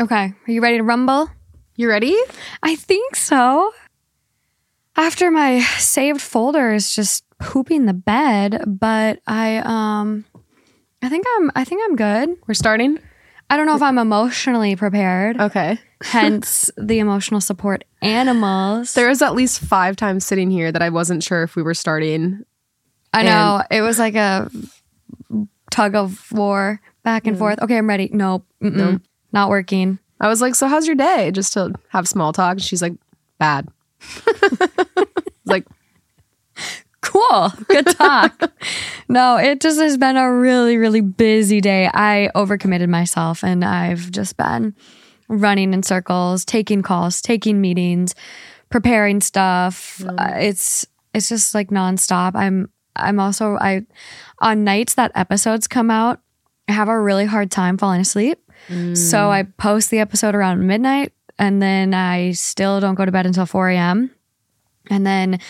Okay. Are you ready to rumble? You ready? I think so. After my saved folder is just pooping the bed, but I um I think I'm I think I'm good. We're starting? I don't know if I'm emotionally prepared. Okay. Hence the emotional support animals. There was at least five times sitting here that I wasn't sure if we were starting. I know. It was like a tug of war back and forth. Okay, I'm ready. Nope. Mm-mm. Nope. Not working. I was like, So, how's your day? Just to have small talk. She's like, Bad. like, Cool. Good talk. no, it just has been a really, really busy day. I overcommitted myself and I've just been running in circles, taking calls, taking meetings, preparing stuff. Uh, it's it's just like nonstop. I'm I'm also I on nights that episodes come out, I have a really hard time falling asleep. So I post the episode around midnight and then I still don't go to bed until 4 a.m. And then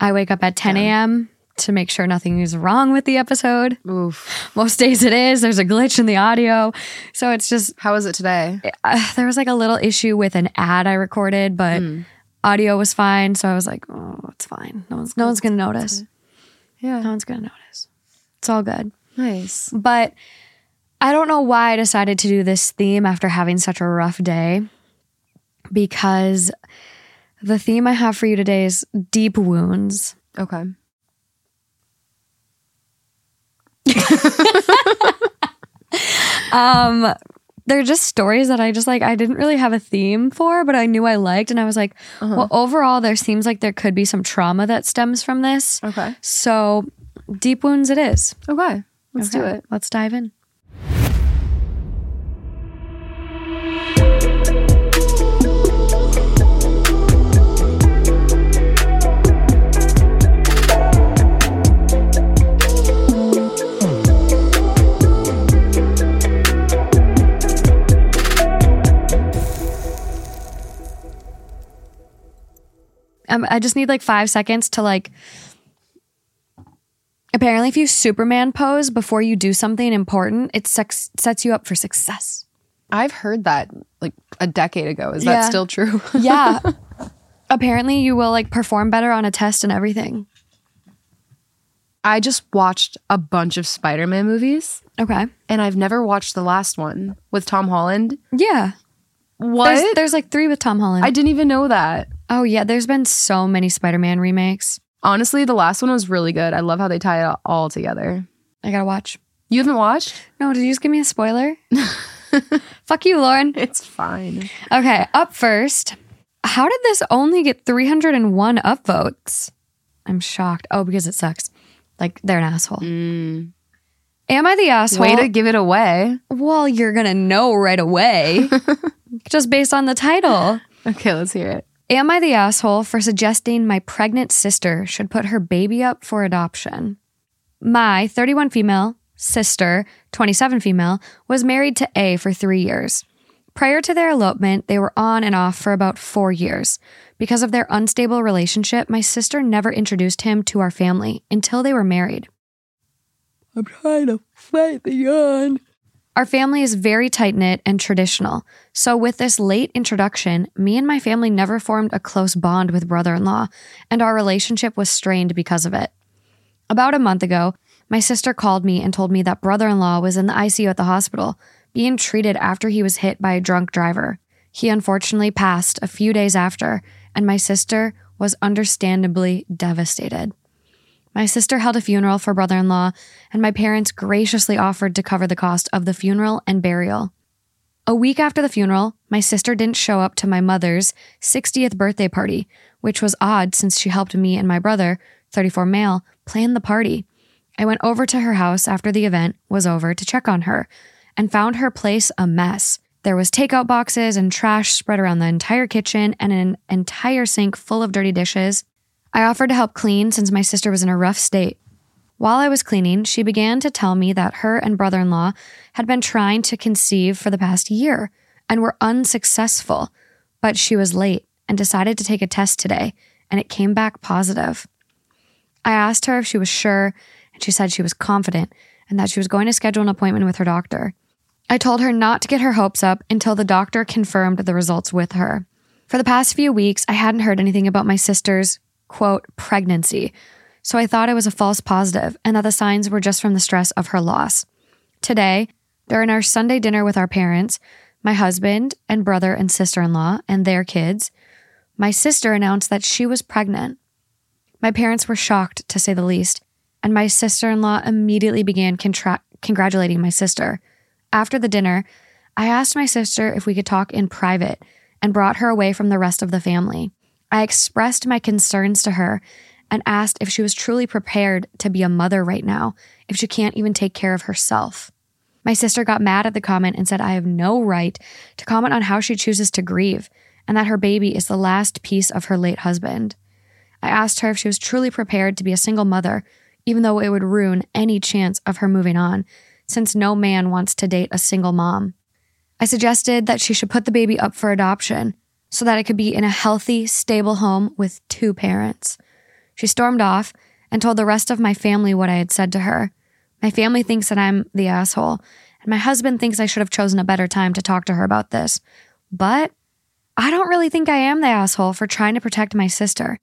I wake up at 10 a.m. to make sure nothing is wrong with the episode. oof. Most days it is. There's a glitch in the audio. So it's just, How is it today? uh, there was like a little issue with an ad I recorded, but audio was fine. So I was like, oh, it's fine. No one's, no one's going to notice. Yeah. No one's going to notice. It's all good. Nice. But I don't know why I decided to do this theme after having such a rough day because the theme I have for you today is deep wounds. Okay. Um they're just stories that I just like I didn't really have a theme for, but I knew I liked and I was like, well overall there seems like there could be some trauma that stems from this. Okay. So deep wounds it is. Okay. Let's do it. Let's dive in. Um, I just need like five seconds to like Apparently, if you Superman pose before you do something important, it sex- sets you up for success. I've heard that like a decade ago. Is Yeah. that still true? Yeah. Apparently, you will like perform better on a test and everything. I just watched a bunch of Spider Man movies Okay. and I've never watched the last one with Tom Holland. Yeah. What? There's, there's like three with Tom Holland. I didn't even know that. Oh, yeah. There's been so many Spider Man remakes. Honestly, the last one was really good. I love how they tie it all together. I gotta watch. You haven't watched? No, did you just give me a spoiler? Fuck you, Lauren. It's fine. Okay, up first. How did this only get 301 upvotes? I'm shocked. Oh, because it sucks. Like they're an asshole. Mm. Am I the asshole? Way to give it away. well, you're gonna know right away, just based on the title. Okay, let's hear it. Am I the asshole for suggesting my pregnant sister should put her baby up for adoption? My 31 female sister, 27 female, was married to A for three years. Prior to their elopement, they were on and off for about four years. Because of their unstable relationship, my sister never introduced him to our family until they were married. I'm trying to fight the yawn. Our family is very tight knit and traditional. So, with this late introduction, me and my family never formed a close bond with brother in law, and our relationship was strained because of it. About a month ago, my sister called me and told me that brother in law was in the ICU at the hospital, being treated after he was hit by a drunk driver. He unfortunately passed a few days after, and my sister was understandably devastated. My sister held a funeral for brother in law, and my parents graciously offered to cover the cost of the funeral and burial. A week after the funeral, my sister didn't show up to my mother's 60th birthday party, which was odd since she helped me and my brother, 34 male, plan the party. I went over to her house after the event was over to check on her and found her place a mess. There was takeout boxes and trash spread around the entire kitchen and an entire sink full of dirty dishes. I offered to help clean since my sister was in a rough state. While I was cleaning, she began to tell me that her and brother in law had been trying to conceive for the past year and were unsuccessful, but she was late and decided to take a test today, and it came back positive. I asked her if she was sure, and she said she was confident and that she was going to schedule an appointment with her doctor. I told her not to get her hopes up until the doctor confirmed the results with her. For the past few weeks, I hadn't heard anything about my sister's, quote, pregnancy, so I thought it was a false positive and that the signs were just from the stress of her loss. Today, during our Sunday dinner with our parents, my husband and brother and sister in law and their kids, my sister announced that she was pregnant. My parents were shocked, to say the least, and my sister in law immediately began contra- congratulating my sister. After the dinner, I asked my sister if we could talk in private and brought her away from the rest of the family. I expressed my concerns to her and asked if she was truly prepared to be a mother right now, if she can't even take care of herself. My sister got mad at the comment and said I have no right to comment on how she chooses to grieve and that her baby is the last piece of her late husband. I asked her if she was truly prepared to be a single mother, even though it would ruin any chance of her moving on, since no man wants to date a single mom. I suggested that she should put the baby up for adoption so that I could be in a healthy, stable home with two parents. She stormed off and told the rest of my family what I had said to her. My family thinks that I'm the asshole, and my husband thinks I should have chosen a better time to talk to her about this. But I don't really think I am the asshole for trying to protect my sister.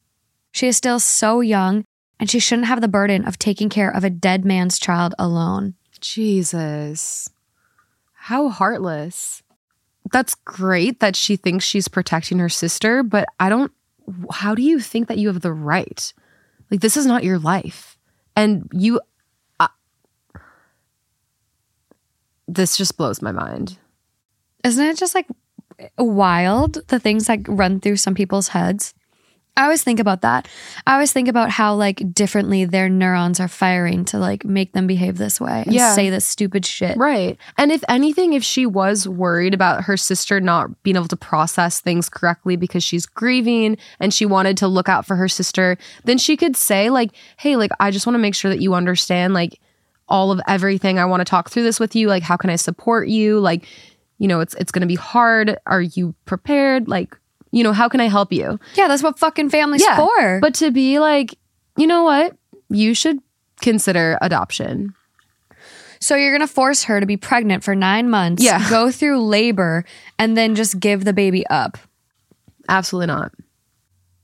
She is still so young, and she shouldn't have the burden of taking care of a dead man's child alone. Jesus. How heartless. That's great that she thinks she's protecting her sister, but I don't. How do you think that you have the right? Like, this is not your life. And you. This just blows my mind. Isn't it just like wild the things that run through some people's heads? I always think about that. I always think about how like differently their neurons are firing to like make them behave this way and Yeah. say this stupid shit. Right. And if anything, if she was worried about her sister not being able to process things correctly because she's grieving and she wanted to look out for her sister, then she could say, like, hey, like, I just want to make sure that you understand, like, all of everything. I want to talk through this with you. Like, how can I support you? Like, you know, it's it's gonna be hard. Are you prepared? Like, you know, how can I help you? Yeah, that's what fucking family's Yeah, for. But to be like, you know what? You should consider adoption. so you're gonna force her to be pregnant for nine months, Yeah. go through labor, and then just give the baby up. Absolutely not.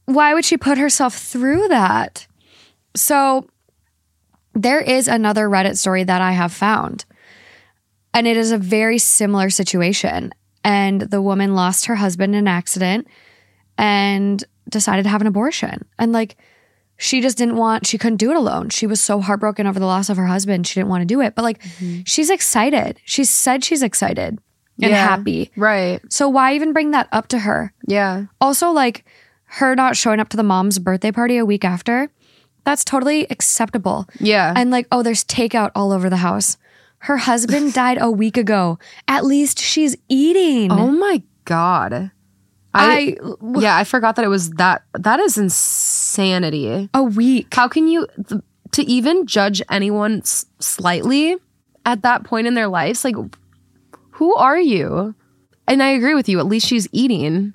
why would she put herself through that? So there is another Reddit story that I have found. And it is a very similar situation. And the woman lost her husband in an accident and decided to have an abortion. And like she just didn't want she couldn't do it alone. She was so heartbroken over the loss of her husband. She didn't want to do it. But like mm-hmm. she's excited. She said she's excited and Yeah. happy. Right. So why even bring that up to her? Yeah. Also, like her not showing up to the mom's birthday party a week after, that's totally acceptable. Yeah. And like, oh, there's takeout all over the house. Her husband died a week ago. At least she's eating. Oh my god. I, yeah, I forgot that it was that. That is insanity. a week. How can you th- to even judge anyone s- slightly at that point in their lives? Like, who are you? And I agree with you. At least she's eating.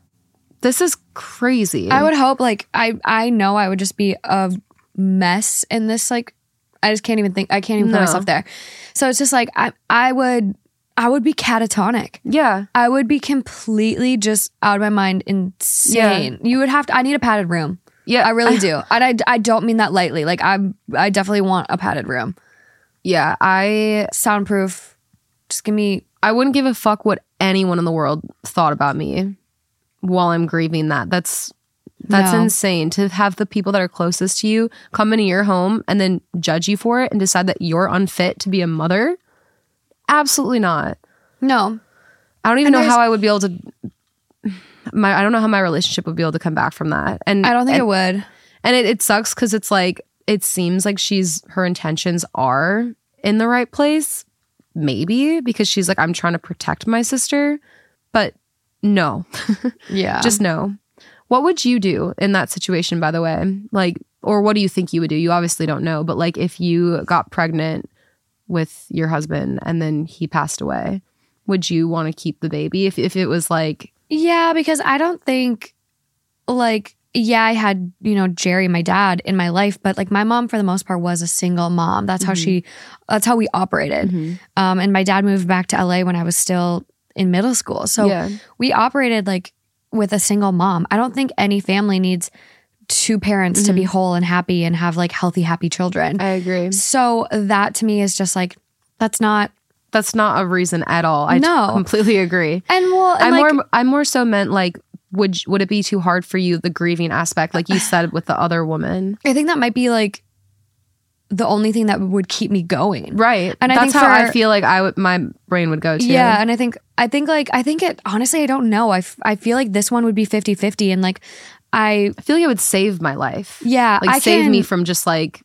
This is crazy. I would hope like I I know I would just be a mess in this like I just can't even think I can't even put No. myself there. So it's just like I I would I would be catatonic. Yeah. I would be completely just out of my mind insane. You would have to I need a padded room. Yeah. I really do. And I, I don't mean that lightly. Like I'm I definitely want a padded room. Yeah. I Soundproof. Just give me I wouldn't give a fuck what anyone in the world thought about me while I'm grieving that. That's that's No. insane to have the people that are closest to you come into your home and then judge you for it and decide that you're unfit to be a mother. Absolutely not. no. I don't even And know how I would be able to my I don't know how my relationship would be able to come back from that. And I don't think and, it would. and it, it sucks because it's like it seems like she's her intentions are in the right place maybe because she's like i'm trying to protect my sister but no Yeah. just no what would you do in that situation by the way like or what do you think you would do you obviously don't know but like if you got pregnant with your husband and then he passed away would you want to keep the baby if, if it was like Yeah, because I don't think like yeah, I had, you know, Jerry, my dad, in my life, but like my mom, for the most part, was a single mom. That's how she, that's how we operated. Mm-hmm. Um, and my dad moved back to LA when I was still in middle school. So Yeah. we operated like with a single mom. I don't think any family needs two parents to be whole and happy and have like healthy, happy children. Mm-hmm. I agree. so that to me is just like, that's not, That's not a reason at all. I No. completely agree. and well, and I'm like, more I'm more so meant like would would it be too hard for you the grieving aspect like you said with the other woman? I think that might be like the only thing that would keep me going. Right. And I that's how I feel like I would my brain would go to. Yeah, and I think I think like I think it honestly I don't know. I, f- I feel like this one would be 50-50 and like I I feel like it would save my life. yeah, Like I save can, me from just like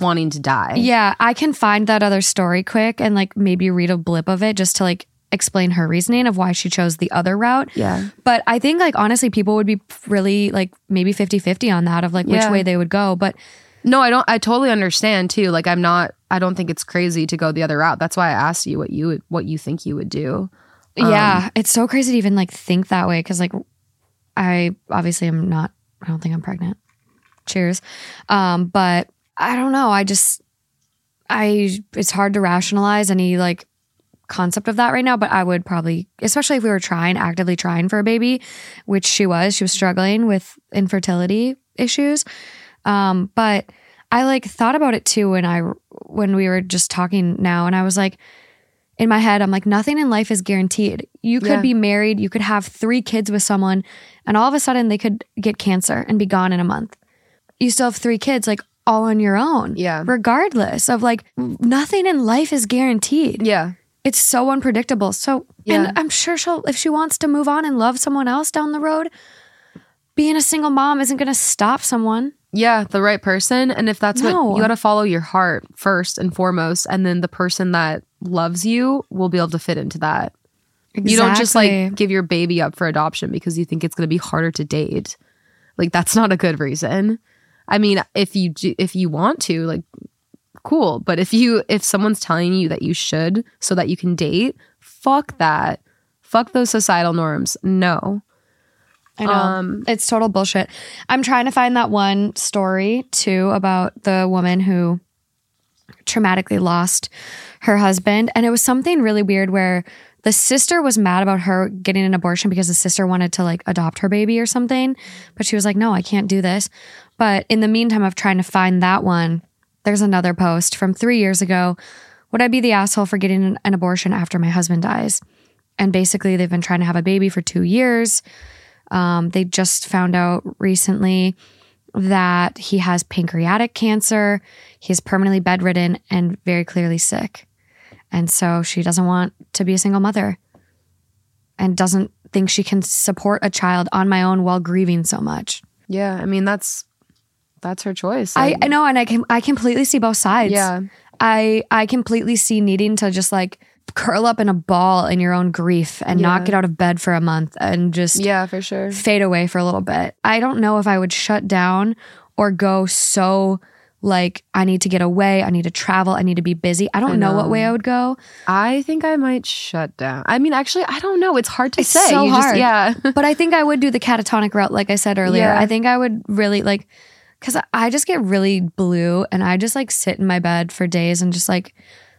wanting to die. Yeah, I can find that other story quick and like maybe read a blip of it just to like explain her reasoning of why she chose the other route. Yeah. But I think like honestly people would be really like maybe 50-50 on that of like which way they would go, but No, I don't I totally understand too. Like I'm not I don't think it's crazy to go the other route. That's why I asked you what you would what you think you would do. Um, yeah, it's so crazy to even like think that way cuz like I obviously am not I don't think I'm pregnant. Cheers. Um but I don't know, I just I it's hard to rationalize any like concept of that right now, but I would probably especially if we were trying actively trying for a baby, which she was, she was struggling with infertility issues. Um but I like thought about it too when I when we were just talking now and I was like in my head, I'm like, nothing in life is guaranteed. You could Yeah. be married, you could have three kids with someone, and all of a sudden they could get cancer and be gone in a month. You still have three kids, like all on your own. Yeah. Regardless of like, nothing in life is guaranteed. Yeah. It's so unpredictable. So, Yeah. and I'm sure she'll, if she wants to move on and love someone else down the road, being a single mom isn't going to stop someone. Yeah, the right person. And if that's No. what you got to follow your heart first and foremost. And then the person that loves you will be able to fit into that. You don't just like give your baby up for adoption because you think it's going to be harder to date. Like that's not a good reason. I mean, if you do, if you want to, like cool, but if you if someone's telling you that you should so that you can date, fuck that. Fuck those societal norms. No. I know. Um, it's total bullshit. I'm trying to find that one story too about the woman who traumatically lost her husband. And it was something really weird where the sister was mad about her getting an abortion because the sister wanted to like adopt her baby or something. But she was like, no, I can't do this. But in the meantime of trying to find that one, there's another post from three years ago. Would I be the asshole for getting an, an abortion after my husband dies? And basically, they've been trying to have a baby for two years. Um, they just found out recently that he has pancreatic cancer. He's permanently bedridden and very clearly sick. And so she doesn't want to be a single mother and doesn't think she can support a child on my own while grieving so much. Yeah, I mean that's that's her choice. I, I know, and I can I completely see both sides. Yeah. I I completely see needing to just like curl up in a ball in your own grief and not get out of bed for a month and just yeah, for sure. fade away for a little bit. I don't know if I would shut down or go so like I need to get away, I need to travel, I need to be busy. I don't I know. what way I would go, I think I might shut down. I mean, actually, I don't know. It's hard to It's say. so You just- yeah. but I think I would do the catatonic route like I said earlier. Yeah. I think I would really like cuz I just get really blue and I just like sit in my bed for days and just like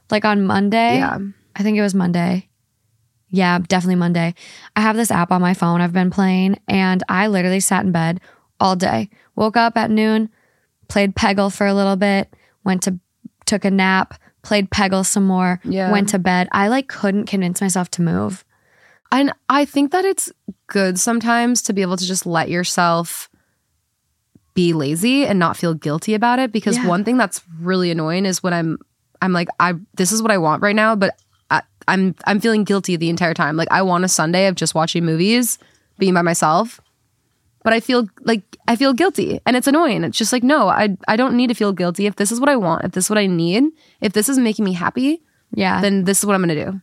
like on Monday. Yeah. I think it was Monday. Yeah, definitely Monday. I have this app on my phone I've been playing, and I literally sat in bed all day. Woke up at noon, played Peggle for a little bit, went to took a nap, played Peggle some more, Yeah. went to bed. I like couldn't convince myself to move. And I think that it's good sometimes to be able to just let yourself be lazy and not feel guilty about it because Yeah. one thing that's really annoying is when I'm I'm like I this is what I want right now but I'm I'm feeling guilty the entire time. Like I want a Sunday of just watching movies, being by myself. But I feel like I feel guilty and it's annoying. It's just like no, I I don't need to feel guilty if this is what I want, if this is what I need, if this is making me happy, Yeah. then this is what I'm going to do.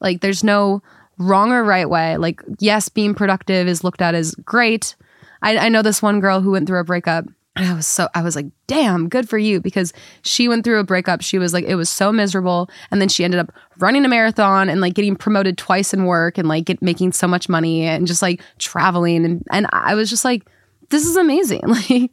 Like, there's no wrong or right way. Like, yes, being productive is looked at as great. I, I know this one girl who went through a breakup. And I was so, I was like, damn, good for you. Because she went through a breakup. She was like, it was so miserable. And then she ended up running a marathon and like getting promoted twice in work and like get, making so much money and just like traveling. And, and I was just like, this is amazing. Like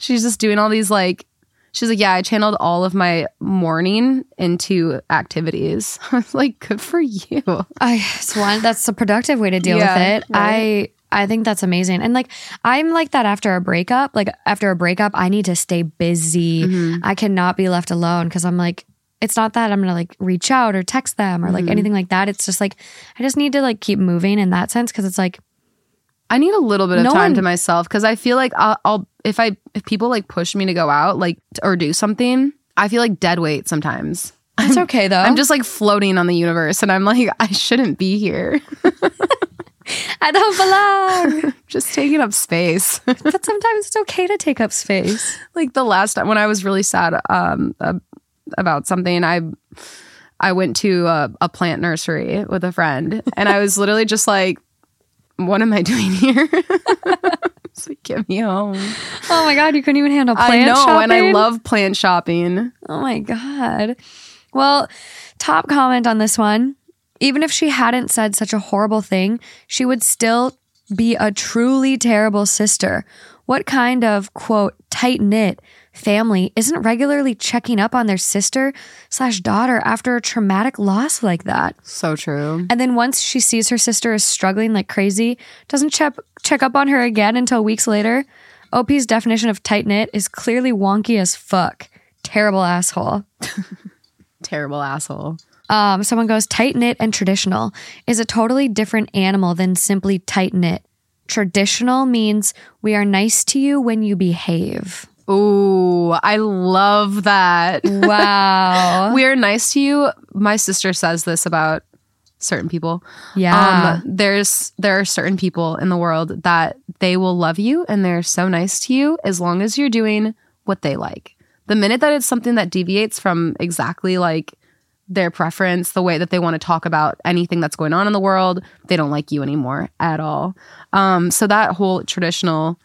she's just doing all these like she's like, yeah, I channeled all of my mourning into activities. I was like, good for you. I it's one that's a productive way to deal Yeah, with it. right. I I think that's amazing. And like I'm like that after a breakup. Like after a breakup, I need to stay busy. Mm-hmm. I cannot be left alone because I'm like it's not that I'm gonna like reach out or text them or like Mm-hmm. anything like that. It's just like I just need to like keep moving in that sense because it's like I need a little bit of No time one- to myself because I feel like I'll, I'll if I if people like push me to go out like or do something, I feel like dead weight sometimes. it's okay though. I'm just like floating on the universe, and I'm like, I shouldn't be here. I don't belong. just taking up space. but sometimes it's okay to take up space. like the last time when I was really sad um uh, about something, I I went to a, a plant nursery with a friend, and I was literally just like, "What am I doing here?" Like, get me home. Oh my god, you couldn't even handle plant shopping. I know, shopping. and I love plant shopping. Oh my God. Well, top comment on this one. Even if she hadn't said such a horrible thing, she would still be a truly terrible sister. What kind of, quote, tight knit family isn't regularly checking up on their sister slash daughter after a traumatic loss like that? So true. And then once she sees her sister is struggling like crazy, doesn't check check up on her again until weeks later. OP's definition of tight knit is clearly wonky as fuck. Terrible asshole. Terrible asshole. Um, someone goes tight knit and traditional is a totally different animal than simply tight knit. Traditional means we are nice to you when you behave. Ooh, I love that. Wow. we are nice to you. My sister says this about certain people. yeah. Um, there's there are certain people in the world that they will love you and they're so nice to you as long as you're doing what they like. The minute that it's something that deviates from exactly like their preference, the way that they want to talk about anything that's going on in the world, they don't like you anymore at all. Um, so that whole traditional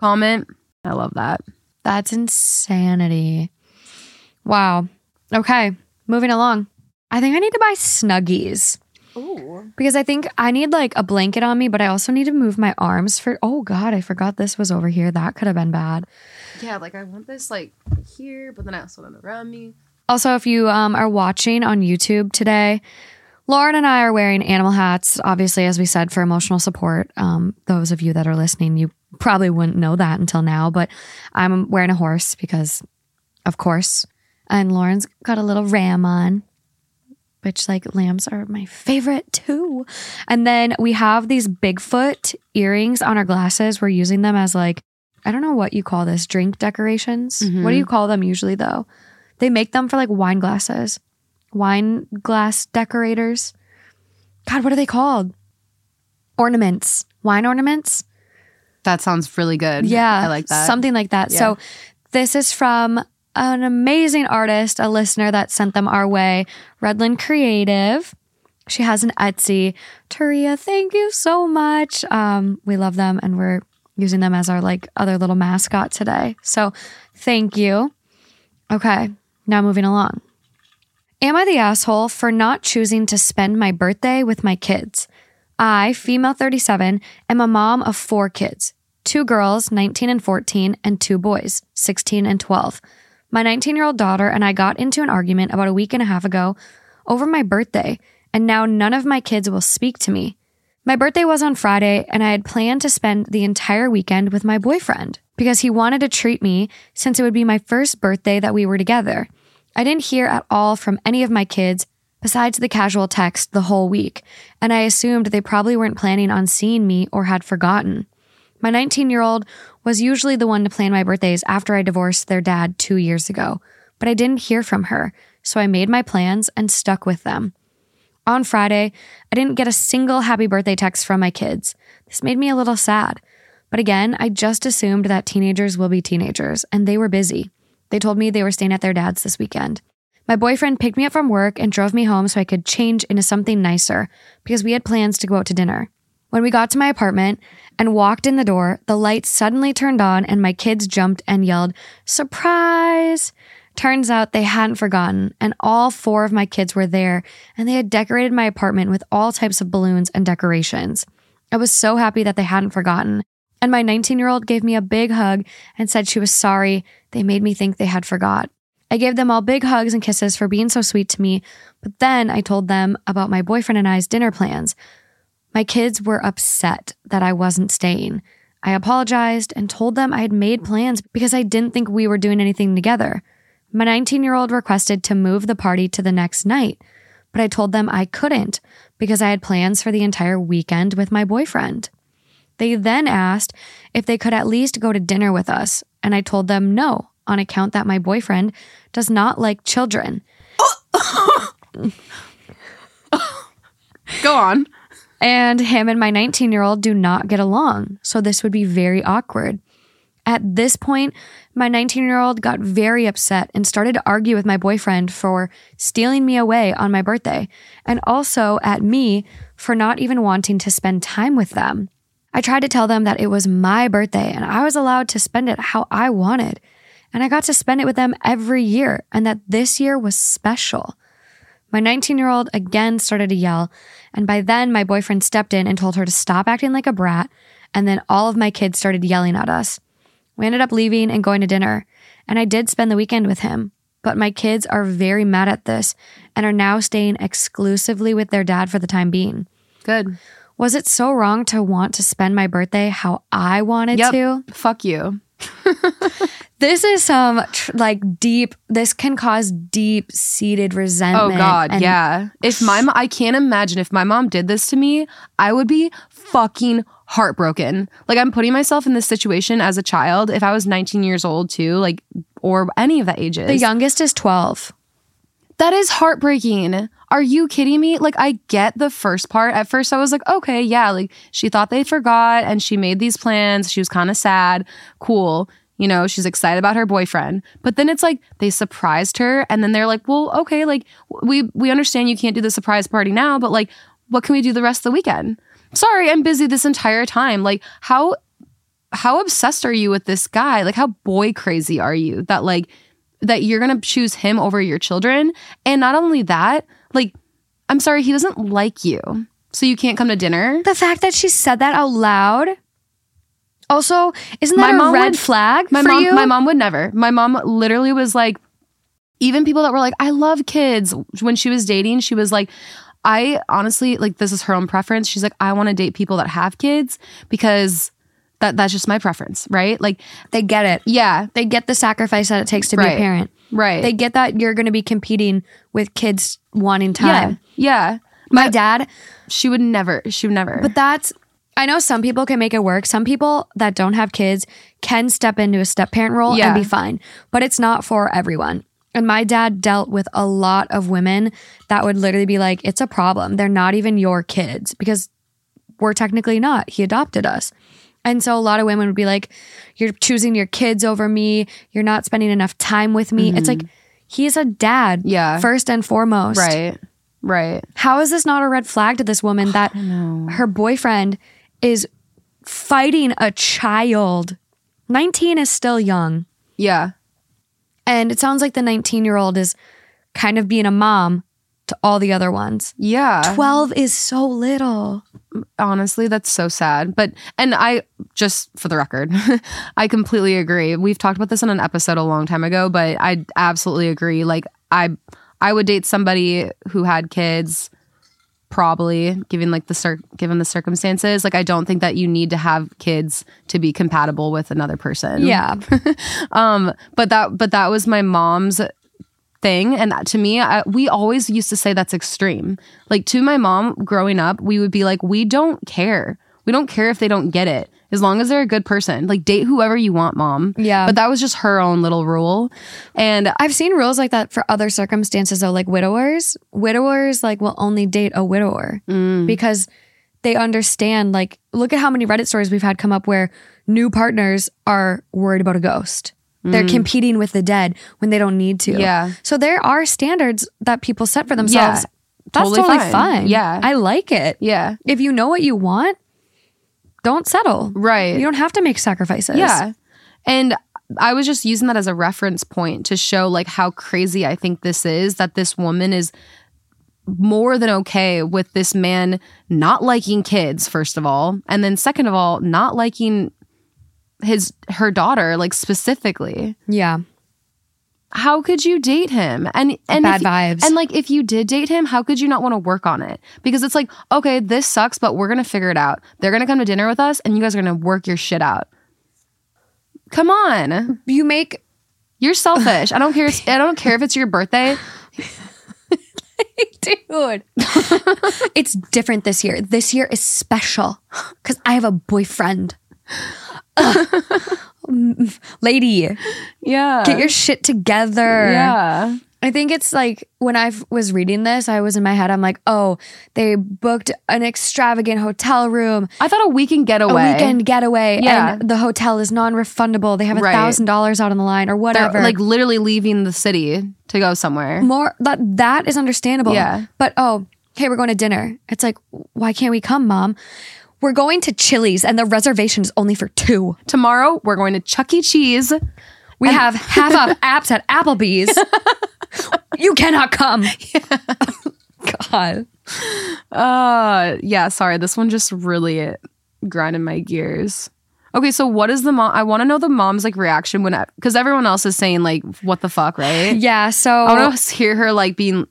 comment, I love that. That's insanity. Wow. Okay, moving along. I think I need to buy Snuggies. Because I think I need like a blanket on me, but I also need to move my arms for. Oh God, I forgot this was over here. That could have been bad. Yeah, like I want this like here, but then I also want it around me. Also, if you um, are watching on YouTube today, Lauren and I are wearing animal hats, obviously, as we said, for emotional support. Um, those of you that are listening, you probably wouldn't know that until now, but I'm wearing a horse because, of course. And Lauren's got a little ram on, which, like, lambs are my favorite too. And then we have these Bigfoot earrings on our glasses. We're using them as, like, I don't know what you call this, drink decorations. What do you call them usually, though? They make them for like wine glasses, wine glass decorators. God, what are they called? Ornaments, wine ornaments. That sounds really good. Yeah, I like that. Something like that. Yeah. So, this is from an amazing artist, a listener that sent them our way, Redland Creative. She has an Etsy. Taria, thank you so much. Um, we love them, and we're using them as our like other little mascot today. So, thank you. Okay, now moving along. Am I the asshole for not choosing to spend my birthday with my kids? I, female 37, am a mom of four kids two girls, 19 and 14, and two boys, 16 and 12. My 19 year old daughter and I got into an argument about a week and a half ago over my birthday, and now none of my kids will speak to me. My birthday was on Friday, and I had planned to spend the entire weekend with my boyfriend because he wanted to treat me since it would be my first birthday that we were together. I didn't hear at all from any of my kids besides the casual text the whole week, and I assumed they probably weren't planning on seeing me or had forgotten. My 19 year old was usually the one to plan my birthdays after I divorced their dad two years ago, but I didn't hear from her, so I made my plans and stuck with them. On Friday, I didn't get a single happy birthday text from my kids. This made me a little sad. But again, I just assumed that teenagers will be teenagers, and they were busy. They told me they were staying at their dad's this weekend. My boyfriend picked me up from work and drove me home so I could change into something nicer because we had plans to go out to dinner. When we got to my apartment and walked in the door, the lights suddenly turned on and my kids jumped and yelled, Surprise! Turns out they hadn't forgotten, and all four of my kids were there, and they had decorated my apartment with all types of balloons and decorations. I was so happy that they hadn't forgotten, And my 19 year old gave me a big hug and said she was sorry. They made me think they had forgot. I gave them all big hugs and kisses for being so sweet to me, but then I told them about my boyfriend and I's dinner plans. My kids were upset that I wasn't staying. I apologized and told them I had made plans because I didn't think we were doing anything together. My 19 year old requested to move the party to the next night, but I told them I couldn't because I had plans for the entire weekend with my boyfriend. They then asked if they could at least go to dinner with us, and I told them no, on account that my boyfriend does not like children. Go on. And him and my 19 year old do not get along, so this would be very awkward. At this point, my 19 year old got very upset and started to argue with my boyfriend for stealing me away on my birthday, and also at me for not even wanting to spend time with them. I tried to tell them that it was my birthday and I was allowed to spend it how I wanted. And I got to spend it with them every year, and that this year was special. My 19 year old again started to yell, and by then my boyfriend stepped in and told her to stop acting like a brat, and then all of my kids started yelling at us. We ended up leaving and going to dinner, and I did spend the weekend with him. But my kids are very mad at this and are now staying exclusively with their dad for the time being. Good. Was it so wrong to want to spend my birthday how I wanted Yep. to? Fuck you. This is some tr- like deep, this can cause deep seated resentment Oh. God, and- yeah. If my I can't imagine if my mom did this to me, I would be fucking heartbroken. Like I'm putting myself in this situation as a child. If I was 19 years old too, like or any of the ages, The youngest is 12. that is heartbreaking. Are you kidding me? Like I get the first part. At first, I was like, okay, yeah, like she thought they forgot and she made these plans. She was kind of sad. Cool. You know, she's excited about her boyfriend. But then it's like they surprised her and then they're like, "Well, okay, like we we understand you can't do the surprise party now, but like what can we do the rest of the weekend?" Sorry, I'm busy this entire time. Like how how obsessed are you with this guy? Like how boy crazy are you that like that you're going to choose him over your children? And not only that, like I'm sorry, he doesn't like you. So you can't come to dinner? The fact that she said that out loud. Also, isn't My a mom red would- flag My for mom you? my mom would never. My mom literally was like even people that were like I love kids when she was dating, she was like I honestly like this is her own preference. She's like I want to date people that have kids because that that's just my preference, right? Like they get it. yeah, They get the sacrifice that it takes to be a parent. Right. They get that you're going to be competing with kids wanting yeah. time. Yeah. My dad, She would never. She would never. but that's I know some people can make it work. Some people that don't have kids can step into a step parent role Yeah. and be fine, but it's not for everyone. And my dad dealt with a lot of women that would literally be like, it's a problem. They're not even your kids because we're technically not. He adopted us. And so a lot of women would be like, You're choosing your kids over me. You're not spending enough time with me. It's like, he's a dad. Mm-hmm. Yeah. First and foremost. right. Right. How is this not a red flag to this woman that her boyfriend is fighting a child? 19 is still young. Yeah. And it sounds like the 19 year old is kind of being a mom to all the other ones. Yeah. 12 is so little. honestly that's so sad but and i just for the record i completely agree we've talked about this in an episode a long time ago but i absolutely agree like i i would date somebody who had kids probably given like the cir- given the circumstances like i don't think that you need to have kids to be compatible with another person Yeah. um but that but that was my mom's thing. And that, to me I, we always used to say that's extreme. Like to my mom growing up we would be like we don't care. We don't care if they don't get it. As long as they're a good person. Like date whoever you want mom. Yeah. but that was just her own little rule. And I've seen rules like that for other circumstances though, like widowers. Widowers like will only date a widower mm. because they understand like look at how many Reddit stories we've had come up where new partners are worried about a ghost. They're mm. competing with the dead when they don't need to. Yeah. So there are standards that people set for themselves. Yeah. That's totally totally, fine. fine. Yeah. I like it. yeah If you know what you want, don't settle. right You don't have to make sacrifices. Yeah. And I was just using that as a reference point to show like how crazy I think this is that this woman is more than okay with this man not liking kids first of all and then second of all not liking his her daughter like specifically. Yeah. How could you date him? And and Bad if- vibes. And like if you did date him, how could you not want to work on it? Because it's like, okay, this sucks, but we're gonna figure it out. They're gonna come to dinner with us and you guys are gonna work your shit out. Come on. You make You're selfish. I don't care. I don't care if it's your birthday. dude. it's different this year. This year is special because I have a boyfriend. Lady, Yeah. get your shit together. yeah. I think it's like when I was reading this, I was in my head, I'm like, oh, they booked an extravagant hotel room, I thought a weekend a getaway. weekend getaway, Yeah. and the hotel is non refundable. They have a Right. thousand dollars out on the line or They're whatever. like literally leaving the city to go somewhere. more that that is understandable. Yeah. But oh, hey, we're going to dinner. It's like, why can't we come, mom? We're going to Chili's and the reservation is only for two. Tomorrow we're going to Chuck E. Cheese. We have half off apps at Applebee's. you cannot come. God. Uh yeah, sorry. This one just really grinded my gears. Okay, so what is the mom? I want to know the mom's like reaction when because everyone else is saying like what the fuck, right? Yeah. So I want to hear her like being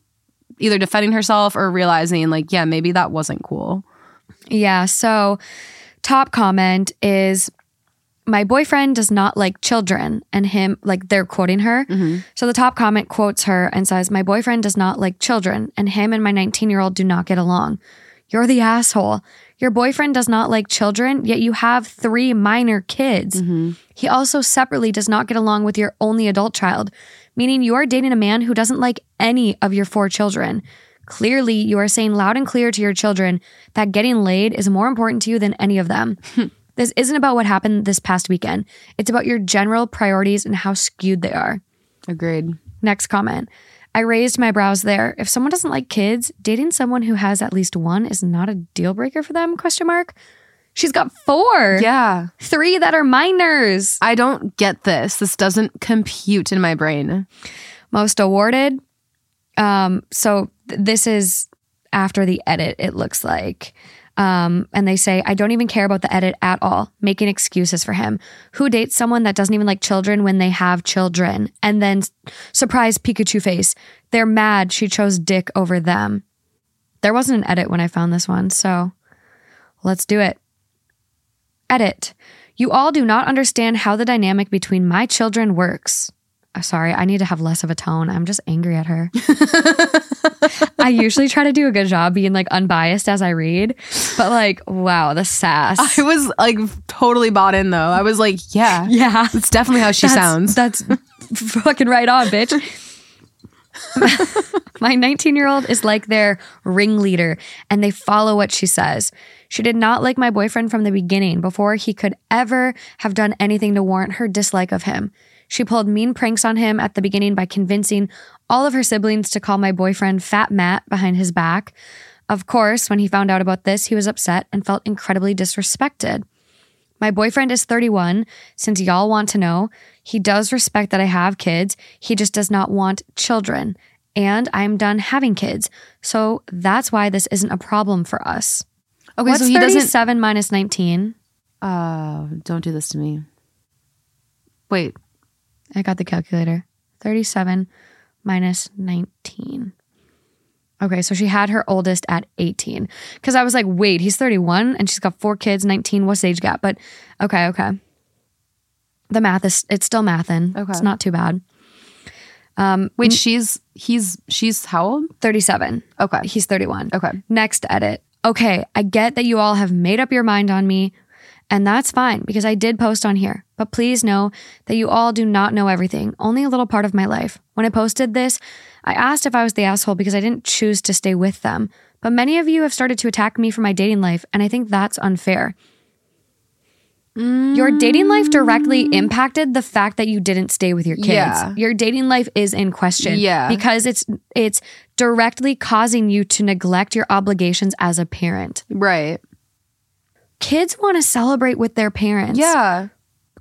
either defending herself or realizing like yeah maybe that wasn't cool. Yeah. So, top comment is my boyfriend does not like children, and him, like they're quoting her. Mm-hmm. So, the top comment quotes her and says, My boyfriend does not like children, and him and my 19 year old do not get along. You're the asshole. Your boyfriend does not like children, yet you have three minor kids. Mm-hmm. He also separately does not get along with your only adult child, meaning you are dating a man who doesn't like any of your four children. Clearly, you are saying loud and clear to your children that getting laid is more important to you than any of them. this isn't about what happened this past weekend. It's about your general priorities and how skewed they are. Agreed. Next comment. I raised my brows there. If someone doesn't like kids, dating someone who has at least one is not a deal breaker for them? Question mark. She's got four. Yeah, Three that are minors. I don't get this. This doesn't compute in my brain. Most awarded. Um, so this is after the edit, it looks like. Um, and they say, I don't even care about the edit at all, making excuses for him. Who dates someone that doesn't even like children when they have children? And then surprise Pikachu face. They're mad she chose dick over them. There wasn't an edit when I found this one, so let's do it. Edit. You all do not understand how the dynamic between my children works. Uh, Sorry, I need to have less of a tone. I'm just angry at her. I usually try to do a good job being like unbiased as I read, but like, wow, the sass. I was like totally bought in though. I was like, yeah, yeah. that's definitely how she That's- sounds. That's fucking right on, bitch. My 19 year old is like their ringleader and they follow what she says. She did not like my boyfriend from the beginning before he could ever have done anything to warrant her dislike of him. She pulled mean pranks on him at the beginning by convincing all of her siblings to call my boyfriend Fat Matt behind his back. Of course, when he found out about this, he was upset and felt incredibly disrespected. My boyfriend is 31. Since y'all want to know, he does respect that I have kids. He just does not want children. And I'm done having kids. So that's why this isn't a problem for us. okay, What's so he doesn't. 37 minus 19? Uh, don't do this to me. Wait, I got the calculator. 37 minus 19. Okay, so she had her oldest at 18. Because I was like, wait, he's 31 and she's got four kids, 19. What's the age gap? But okay, okay. The math is, it's still mathin'. Okay. It's not too bad. Um, Wait, she's he's she's how old? 37. Okay, He's 31. okay. Next edit. Okay, I get that you all have made up your mind on me, and that's fine because I did post on here. But please know that you all do not know everything, only a little part of my life. When I posted this, I asked if I was the asshole because I didn't choose to stay with them. But many of you have started to attack me for my dating life, and I think that's unfair. Your dating life directly mm. impacted the fact that you didn't stay with your kids. Yeah. Your dating life is in question. Yeah. Because it's it's directly causing you to neglect your obligations as a parent. Right. Kids want to celebrate with their parents. Yeah.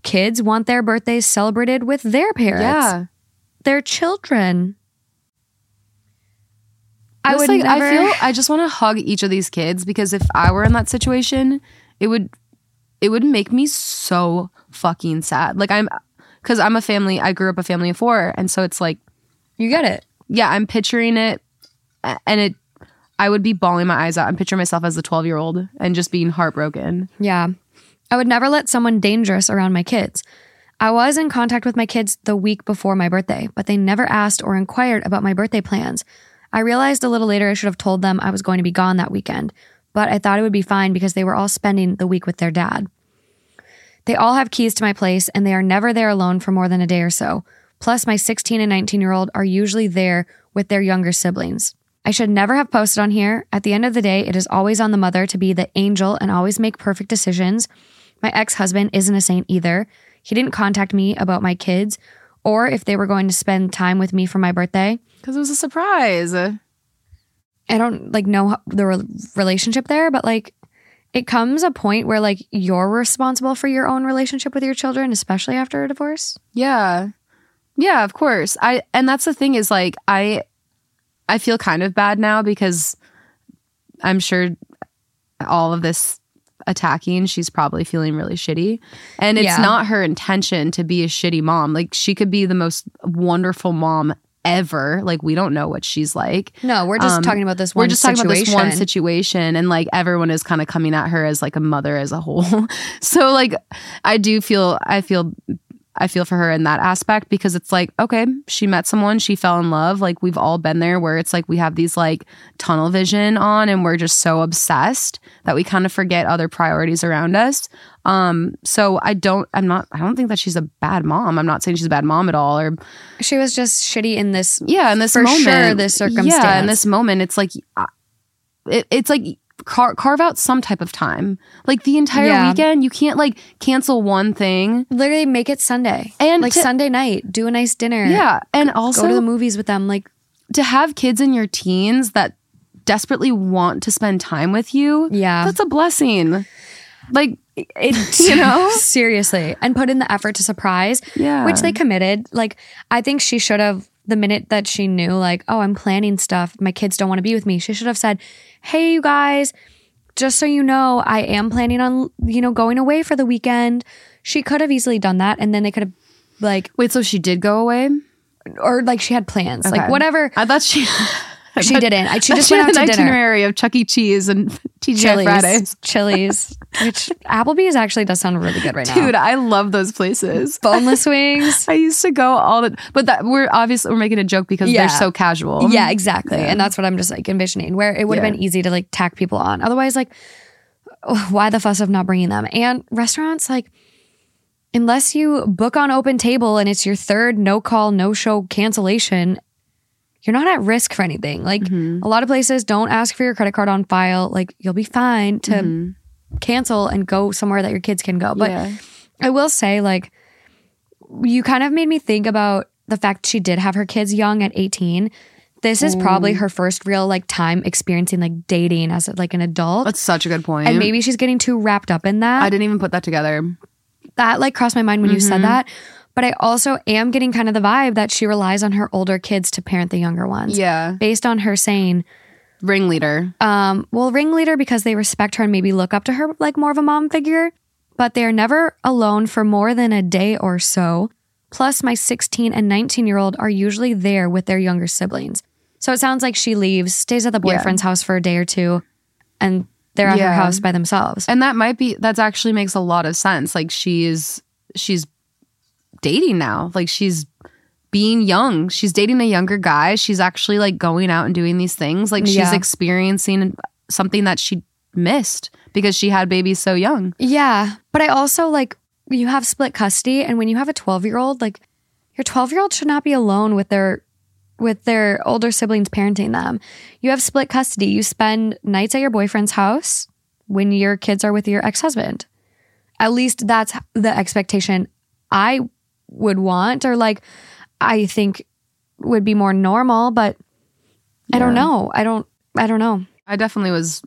Kids want their birthdays celebrated with their parents. Yeah. Their children. I would like never I feel I just want to hug each of these kids because if I were in that situation, it would it would make me so fucking sad. Like I'm cuz I'm a family I grew up a family of 4 and so it's like You get it. yeah, I'm picturing it and it I would be bawling my eyes out. I'm picturing myself as a 12 year old and just being heartbroken. Yeah. I would never let someone dangerous around my kids. I was in contact with my kids the week before my birthday, but they never asked or inquired about my birthday plans. I realized a little later I should have told them I was going to be gone that weekend, but I thought it would be fine because they were all spending the week with their dad. They all have keys to my place and they are never there alone for more than a day or so. Plus, my 16 and 19 year old are usually there with their younger siblings. I should never have posted on here. At the end of the day, it is always on the mother to be the angel and always make perfect decisions. My ex husband isn't a saint either. He didn't contact me about my kids or if they were going to spend time with me for my birthday. Cuz it was a surprise. I don't like know the re- relationship there, but like it comes a point where like you're responsible for your own relationship with your children, especially after a divorce. Yeah. Yeah, of course. I and that's the thing is like I I feel kind of bad now because I'm sure all of this attacking, she's probably feeling really shitty. And it's Yeah. not her intention to be a shitty mom. Like she could be the most wonderful mom ever. Like we don't know what she's like. No, we're just Um, talking about this one We're just talking about this one situation. situation and like everyone is kind of coming at her as like a mother as a whole. so like I do feel I feel I feel for her in that aspect because it's like okay, she met someone, she fell in love, like we've all been there where it's like we have these like tunnel vision on and we're just so obsessed that we kind of forget other priorities around us. Um so I don't I'm not I don't think that she's a bad mom. I'm not saying she's a bad mom at all or She was just shitty in this. yeah in this For moment sure, this circumstance. yeah in this moment it's like it, it's like car- carve out some type of time like the entire Yeah. weekend you can't like cancel one thing Literally make it Sunday. And like to- Sunday night, do a nice dinner. yeah and also Go to the movies with them. Like, to have kids in your teens that desperately want to spend time with you Yeah. that's a blessing like it, You know? seriously, and put in the effort to surprise, Yeah. which they committed. Like, I think she should have, the minute that she knew, like, oh, I'm planning stuff, my kids don't want to be with me, she should have said, hey, you guys, just so you know, I am planning on, you know, going away for the weekend. She could have easily done that, and then they could have, like, wait so she did go away? Or like she had plans, like whatever. i thought she She thought- didn't. I- she just went out to dinner. itinerary of chuck e cheese and tgi Chili's, fridays Chili's, which Applebee's actually does sound really good right now. dude i love those places boneless wings. I used to go all the, but that we're obviously we're making a joke because Yeah. they're so casual. Yeah, exactly. And that's what I'm just like envisioning, where it would have Yeah. been easy to like tack people on. Otherwise, like, oh, why the fuss of not bringing them? And restaurants, like, unless you book on open table and it's your third no call, no show cancellation, you're not at risk for anything. Like, Mm-hmm. a lot of places don't ask for your credit card on file. Like, you'll be fine to cancel and go somewhere that your kids can go. But Mm-hmm. Yeah. I will say, like, you kind of made me think about the fact she did have her kids young at 18. This is probably her first real like time experiencing like dating as like an adult. That's such a good point. and maybe she's getting too wrapped up in that. I didn't even put that together. that like crossed my mind when you Mm-hmm. said that. But I also am getting kind of the vibe that she relies on her older kids to parent the younger ones. Yeah. Based on her saying, Ringleader. um, well, ringleader because they respect her and maybe look up to her like more of a mom figure, but they are never alone for more than a day or so. Plus, my 16 and 19 year old are usually there with their younger siblings. So it sounds like she leaves, stays at the Yeah. boyfriend's house for a day or two, and they're at Yeah. her house by themselves. And that might be that's actually makes a lot of sense. Like she's she's dating now. Like she's being young. She's dating a younger guy. She's actually like going out and doing these things. Like she's Yeah. experiencing something that she missed because she had babies so young. Yeah. But I also like, you have split custody, and when you have a 12 year old, like, your 12 year old should not be alone with their with their older siblings parenting them. You have split custody. You spend nights at your boyfriend's house when your kids are with your ex-husband. At least that's the expectation I would want or like I think would be more normal, but I don't know. I don't I don't know. I definitely was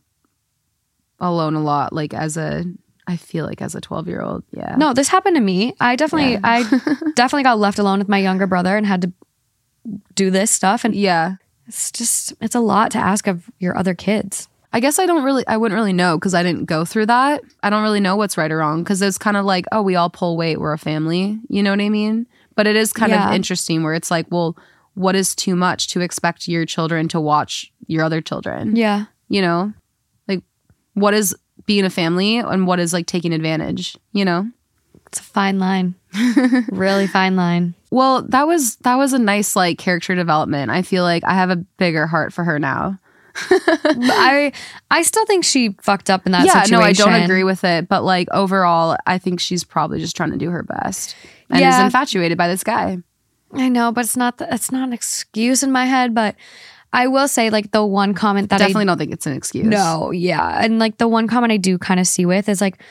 alone a lot, like as a I feel like as a twelve year old. Yeah. No, this happened to me. I definitely, Yeah. I definitely got left alone with my younger brother and had to do this stuff. And Yeah. it's just, it's a lot to ask of your other kids. I guess I don't really, I wouldn't really know because I didn't go through that. I don't really know what's right or wrong because it's kind of like, oh, we all pull weight, we're a family. You know what I mean? But it is kind Yeah. of interesting where it's like, well, what is too much to expect your children to watch your other children? Yeah. You know, like what is being a family and what is like taking advantage, you know? It's a fine line. really fine line. Well, that was that was a nice like character development. I feel like I have a bigger heart for her now. I I still think she fucked up in that yeah, situation. no, I don't agree with it, but like overall, I think she's probably just trying to do her best and is infatuated by this guy. I know, but it's not the, it's not an excuse in my head, but I will say like the one comment that I Definitely don't think it's an excuse. I No, yeah. And like the one comment I do kind of see with is like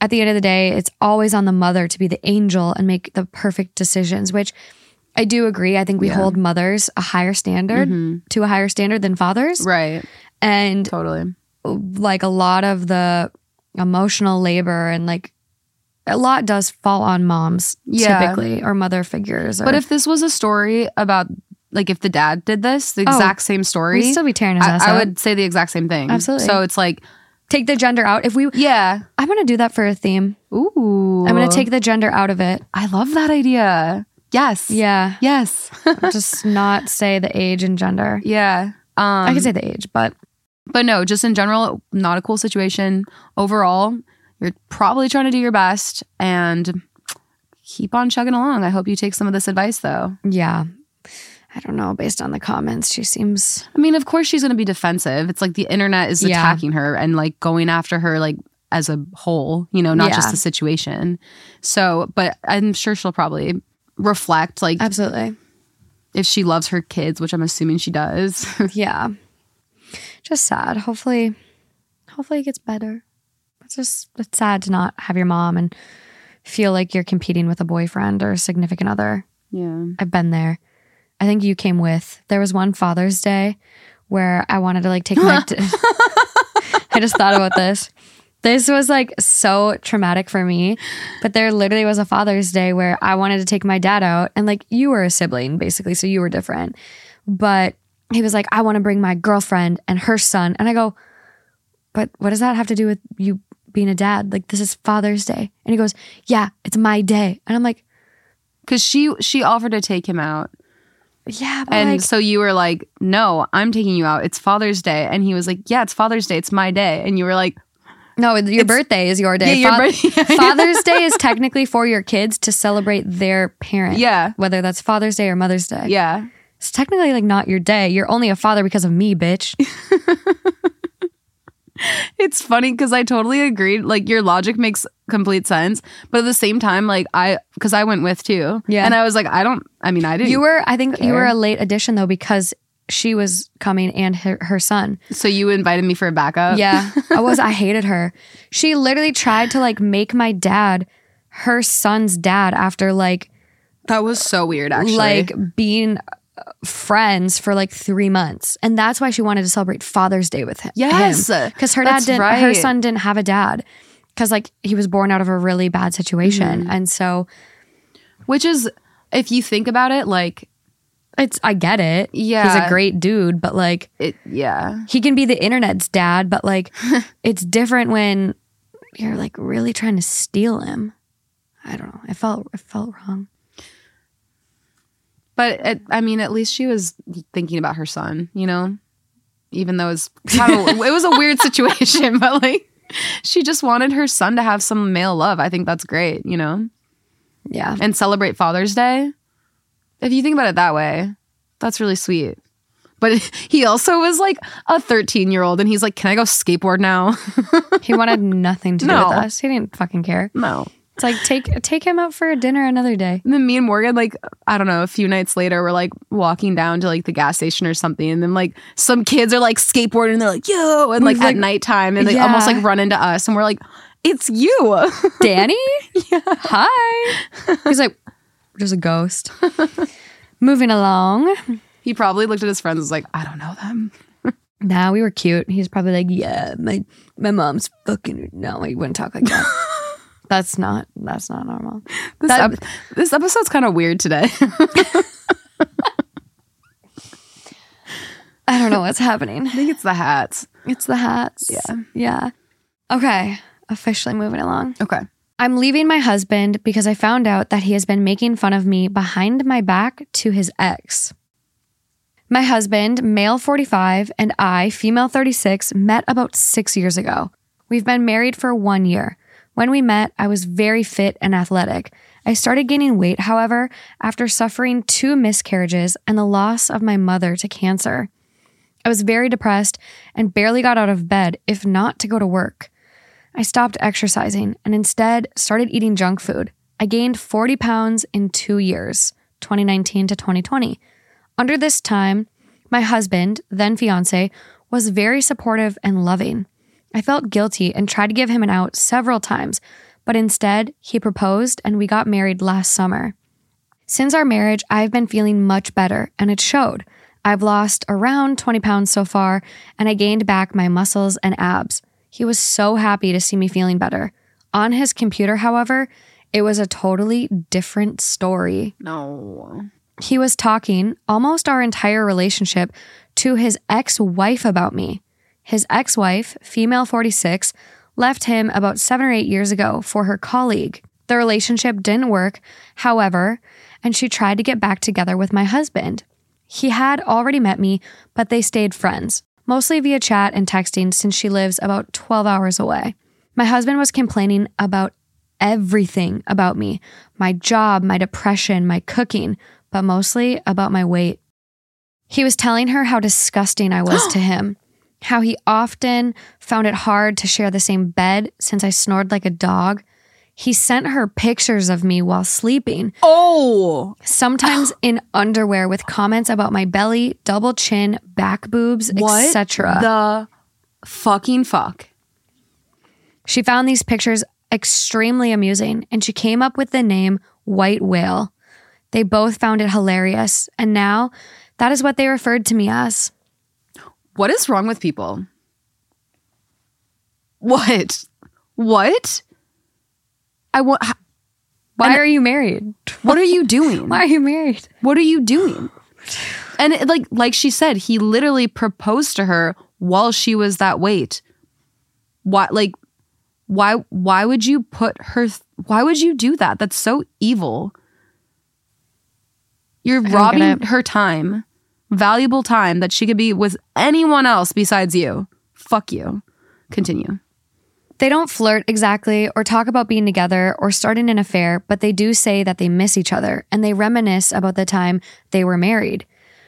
at the end of the day, it's always on the mother to be the angel and make the perfect decisions, which I do agree. I think we hold mothers a higher standard mm-hmm. to a higher standard than fathers. right? And Totally. like a lot of the emotional labor and like a lot does fall on moms Yeah. typically or mother figures. Or, But if this was a story about like if the dad did this, the oh, exact same story, we'd still be tearing his I, ass I would say the exact same thing. Absolutely. So it's like, take the gender out. If we, yeah, I'm gonna do that for a theme. ooh, I'm gonna take the gender out of it. I love that idea. Yes. Yeah, Yes. just not say the age and gender. yeah. Um, I could say the age, but but no, just in general, not a cool situation. Overall, you're probably trying to do your best and keep on chugging along. I hope you take some of this advice though. yeah, I don't know. Based on the comments, she seems I mean, of course she's going to be defensive. It's like the internet is Yeah. attacking her and like going after her like as a whole, you know, not just the situation. So, but I'm sure she'll probably reflect like absolutely. if she loves her kids, which I'm assuming she does. Yeah, just sad. Hopefully, hopefully it gets better. It's just it's sad to not have your mom and feel like you're competing with a boyfriend or a significant other. yeah. I've been there. I think you came with. There was one Father's Day where I wanted to like take my. I just thought about this. This was like so traumatic for me, but there literally was a Father's Day where I wanted to take my dad out, and like you were a sibling basically, so you were different. But he was like, I want to bring my girlfriend and her son, and I go, but what does that have to do with you being a dad? Like this is Father's Day, and he goes, Yeah, it's my day, and I'm like, Cuz she she offered to take him out. Yeah, but And like, so you were like, "No, I'm taking you out. It's Father's Day." And he was like, "Yeah, it's Father's Day. It's my day." And you were like, No, your birthday is your day. Yeah, your Fa- birthday- Father's Day is technically for your kids to celebrate their parent. Yeah. Whether that's Father's Day or Mother's Day. "Yeah." It's technically like not your day. You're only a father because of me, bitch. It's funny because I totally agreed. Like your logic makes complete sense, but at the same time, like I, because I went with too, Yeah. and I was like, I don't. I mean, I didn't. You were, I think you were a late addition though because she was coming and her, her son. so you invited me for a backup. Yeah. I was, I hated her. She literally tried to like make my dad her son's dad after like, that was so weird. Actually, like being uh, friends for like three months, and that's why she wanted to celebrate Father's Day with him. Yes. because her dad didn't. Her son didn't have a dad because like he was born out of a really bad situation, Mm-hmm. and so which is, if you think about it, like it's. I get it. Yeah. He's a great dude, but like it, yeah, he can be the internet's dad, but like it's different when you're like really trying to steal him. I don't know. I felt it felt wrong. but it, I mean, at least she was thinking about her son. You know, even though it was kind of, it was a weird situation, but like she just wanted her son to have some male love. I think that's great. You know. Yeah. and celebrate Father's Day. If you think about it that way, that's really sweet. But he also was like a 13 year old and he's like, Can I go skateboard now? He wanted nothing to do No. with us. He didn't fucking care. no. It's like take take him out for a dinner another day. And then me and Morgan, like, I don't know, a few nights later, we're like walking down to like the gas station or something. And then like some kids are like skateboarding and they're like, yo, and like, like- at nighttime and they Yeah. almost like run into us. And we're like, It's you. Danny? Yeah. Hi. He's like, there's a ghost. Moving along. he probably looked at his friends and was like, I don't know them. Nah, we were cute. He's probably like, yeah, my my mom's fucking. No, he wouldn't talk like that. that's not. That's not normal. This, That- ep- this episode's kind of weird today. I don't know what's happening. I think it's the hats. It's the hats. Yeah. Yeah. Okay. Officially moving along. Okay. I'm leaving my husband because I found out that he has been making fun of me behind my back to his ex. My husband, male 45, and I, female 36, met about six years ago. We've been married for one year. When we met, I was very fit and athletic. I started gaining weight, however, after suffering two miscarriages and the loss of my mother to cancer. I was very depressed and barely got out of bed, if not to go to work. I stopped exercising and instead started eating junk food. I gained 40 pounds in two years, 2019 to 2020. Under this time, my husband, then fiance, was very supportive and loving. I felt guilty and tried to give him an out several times, but instead, he proposed and we got married last summer. Since our marriage, I've been feeling much better, and it showed. I've lost around 20 pounds so far, and I gained back my muscles and abs. He was so happy to see me feeling better. On his computer, however, it was a totally different story. No. He was talking almost our entire relationship to his ex wife about me. His ex wife, female 46, left him about seven or eight years ago for her colleague. The relationship didn't work, however, and she tried to get back together with my husband. He had already met me, but they stayed friends, mostly via chat and texting since she lives about 12 hours away. My husband was complaining about everything about me my job, my depression, my cooking, but mostly about my weight. He was telling her how disgusting I was to him, how he often found it hard to share the same bed since I snored like a dog. He sent her pictures of me while sleeping, Oh. sometimes in underwear with comments about my belly, double chin, back boobs, etc. the fucking fuck? She found these pictures extremely amusing and she came up with the name White Whale. They both found it hilarious, and now that is what they referred to me as. What is wrong with people? What? What? I want. Why And- are you married? What are you doing? Why are you married? What are you doing? And it, like like she said, he literally proposed to her while she was that weight. Why like why why would you put her th- why would you do that? That's so evil. You're robbing her time, valuable time that she could be with anyone else besides you. Fuck you. Continue. They don't flirt exactly or talk about being together or starting an affair, but they do say that they miss each other and they reminisce about the time they were married.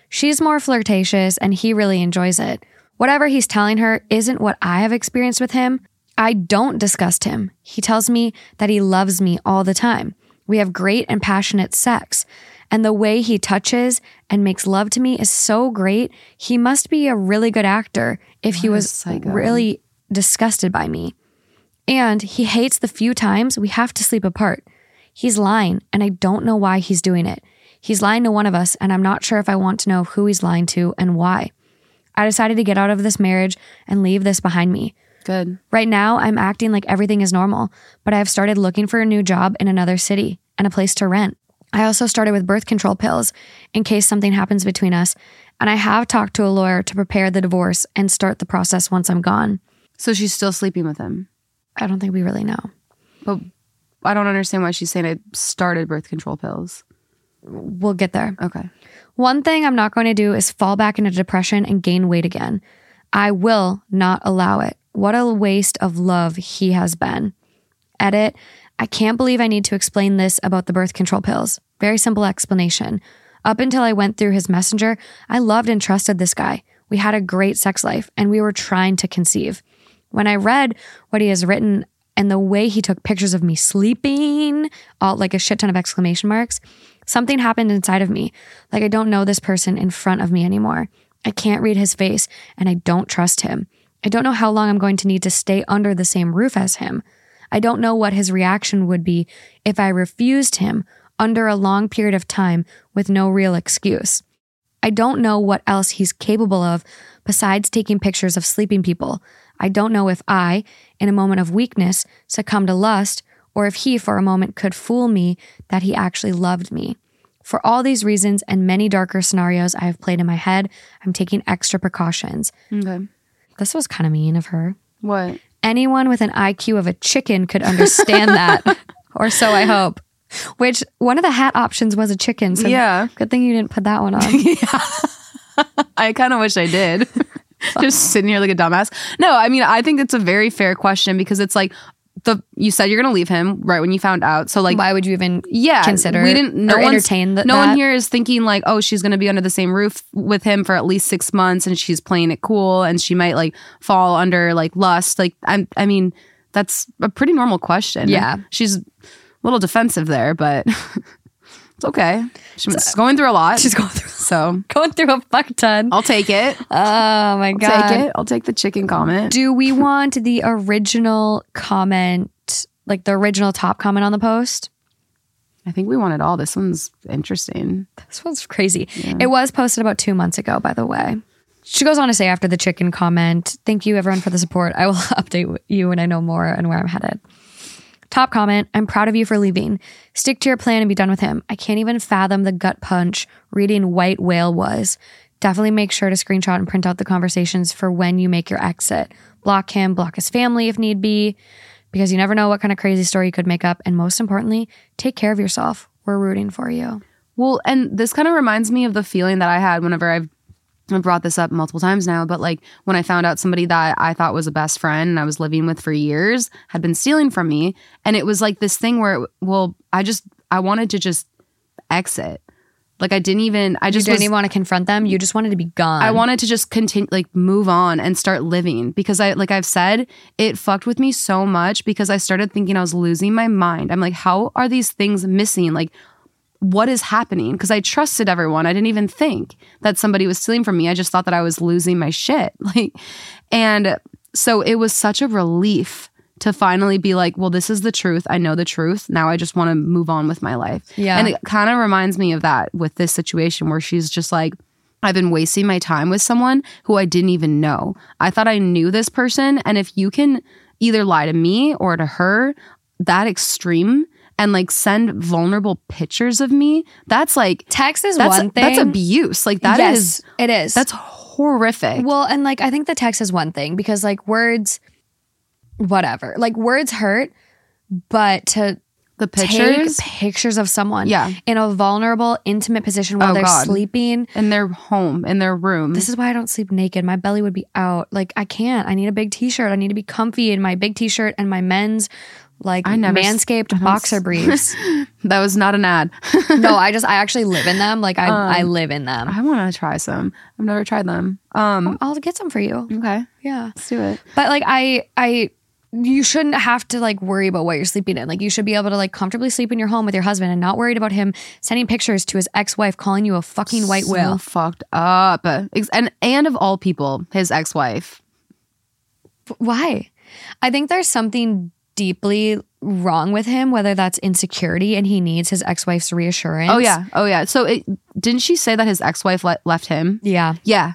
She's more flirtatious and he really enjoys it. Whatever he's telling her isn't what I have experienced with him. I don't disgust him. He tells me that he loves me all the time. We have great and passionate sex. And the way he touches and makes love to me is so great. He must be a really good actor if he What a was really disgusted by me. And he hates the few times we have to sleep apart. He's lying, and I don't know why he's doing it. He's lying to one of us, and I'm not sure if I want to know who he's lying to and why. I decided to get out of this marriage and leave this behind me. Good. Right now, I'm acting like everything is normal, but I have started looking for a new job in another city and a place to rent. I also started with birth control pills in case something happens between us, and I have talked to a lawyer to prepare the divorce and start the process once I'm gone. So she's still sleeping with him. I don't think we really know. But I don't understand why she's saying I started birth control pills. We'll get there. Okay. One thing I'm not going to do is fall back into depression and gain weight again. I will not allow it. What a waste of love he has been. Edit. I can't believe I need to explain this about the birth control pills. Very simple explanation. Up until I went through his messenger, I loved and trusted this guy. We had a great sex life and we were trying to conceive. When I read what he has written and the way he took pictures of me sleeping, all like a shit ton of exclamation marks, something happened inside of me. Like I don't know this person in front of me anymore. I can't read his face and I don't trust him. I don't know how long I'm going to need to stay under the same roof as him. I don't know what his reaction would be if I refused him under a long period of time with no real excuse. I don't know what else he's capable of besides taking pictures of sleeping people. I don't know if I, in a moment of weakness, succumb to lust, or if he, for a moment, could fool me that he actually loved me. For all these reasons and many darker scenarios I have played in my head, I'm taking extra precautions. Okay. This was kind of mean of her. What? Anyone with an IQ of a chicken could understand that, or so I hope. Which one of the hat options was a chicken. So Yeah. good thing you didn't put that one on. yeah. I kind of wish I did. Just sitting here like a dumbass. No, I mean, I think it's a very fair question because it's like the you said you're gonna leave him right when you found out. So like Why would you even yeah, consider we didn't no or entertain th- no one here is thinking like, oh, she's gonna be under the same roof with him for at least six months and she's playing it cool and she might like fall under like lust. Like I'm I mean, that's a pretty normal question. Yeah. She's a little defensive there, but it's okay. She's going through a lot. She's going through so going through a fuck ton. I'll take it. Oh my god. I'll Take it. I'll take the chicken comment. Do we want the original comment, like the original top comment on the post? I think we want it all. This one's interesting. This one's crazy. It was posted about two months ago, by the way. She goes on to say after the chicken comment, Thank you everyone for the support. I will update you when I know more and where I'm headed. Top comment I'm proud of you for leaving. Stick to your plan and be done with him. I can't even fathom the gut punch reading White Whale was. Definitely make sure to screenshot and print out the conversations for when you make your exit. Block him, block his family if need be, because you never know what kind of crazy story you could make up. And most importantly, take care of yourself. We're rooting for you. Well, and this kind of reminds me of the feeling that I had whenever I've I've brought this up multiple times now, but like when I found out somebody that I thought was a best friend and I was living with for years had been stealing from me. And it was like this thing where, well, I just, I wanted to just exit. Like I didn't even, I You just didn't was, even want to confront them. You just wanted to be gone. I wanted to just continue, like move on and start living because I, like I've said, it fucked with me so much because I started thinking I was losing my mind. I'm like, how are these things missing? Like, what is happening? Because I trusted everyone. I didn't even think that somebody was stealing from me. I just thought that I was losing my shit. Like, and so it was such a relief to finally be like, well, this is the truth. I know the truth. Now I just want to move on with my life. Yeah. And it kind of reminds me of that with this situation where she's just like, I've been wasting my time with someone who I didn't even know. I thought I knew this person. And if you can either lie to me or to her, that extreme and like send vulnerable pictures of me, that's like, Text is that's, one thing. that's abuse. Like that yes, is it is. that's horrific. well, and like I think the text is one thing because like words, whatever, like words hurt, but to the pictures take pictures of someone, Yeah. in a vulnerable, intimate position while Oh, they're God. sleeping. in their home, in their room. This is why I don't sleep naked. My belly would be out. Like I can't. I need a big t-shirt. I need to be comfy in my big t-shirt and my men's like I never s- manscaped don't boxer s- briefs. that was not an ad. no, I just I actually live in them. Like I I live in them. I want to try some. I've never tried them. Um, I'll get some for you. okay, Yeah. let's do it. But like I I you shouldn't have to like worry about what you're sleeping in. Like you should be able to like comfortably sleep in your home with your husband and not worried about him sending pictures to his ex-wife calling you a fucking white so whale. fucked up. And and of all people, his ex-wife. Why? I think there's something deeply wrong with him, whether that's insecurity and he needs his ex-wife's reassurance. Oh yeah, oh yeah. So it, didn't she say that his ex-wife le- left him? Yeah. Yeah,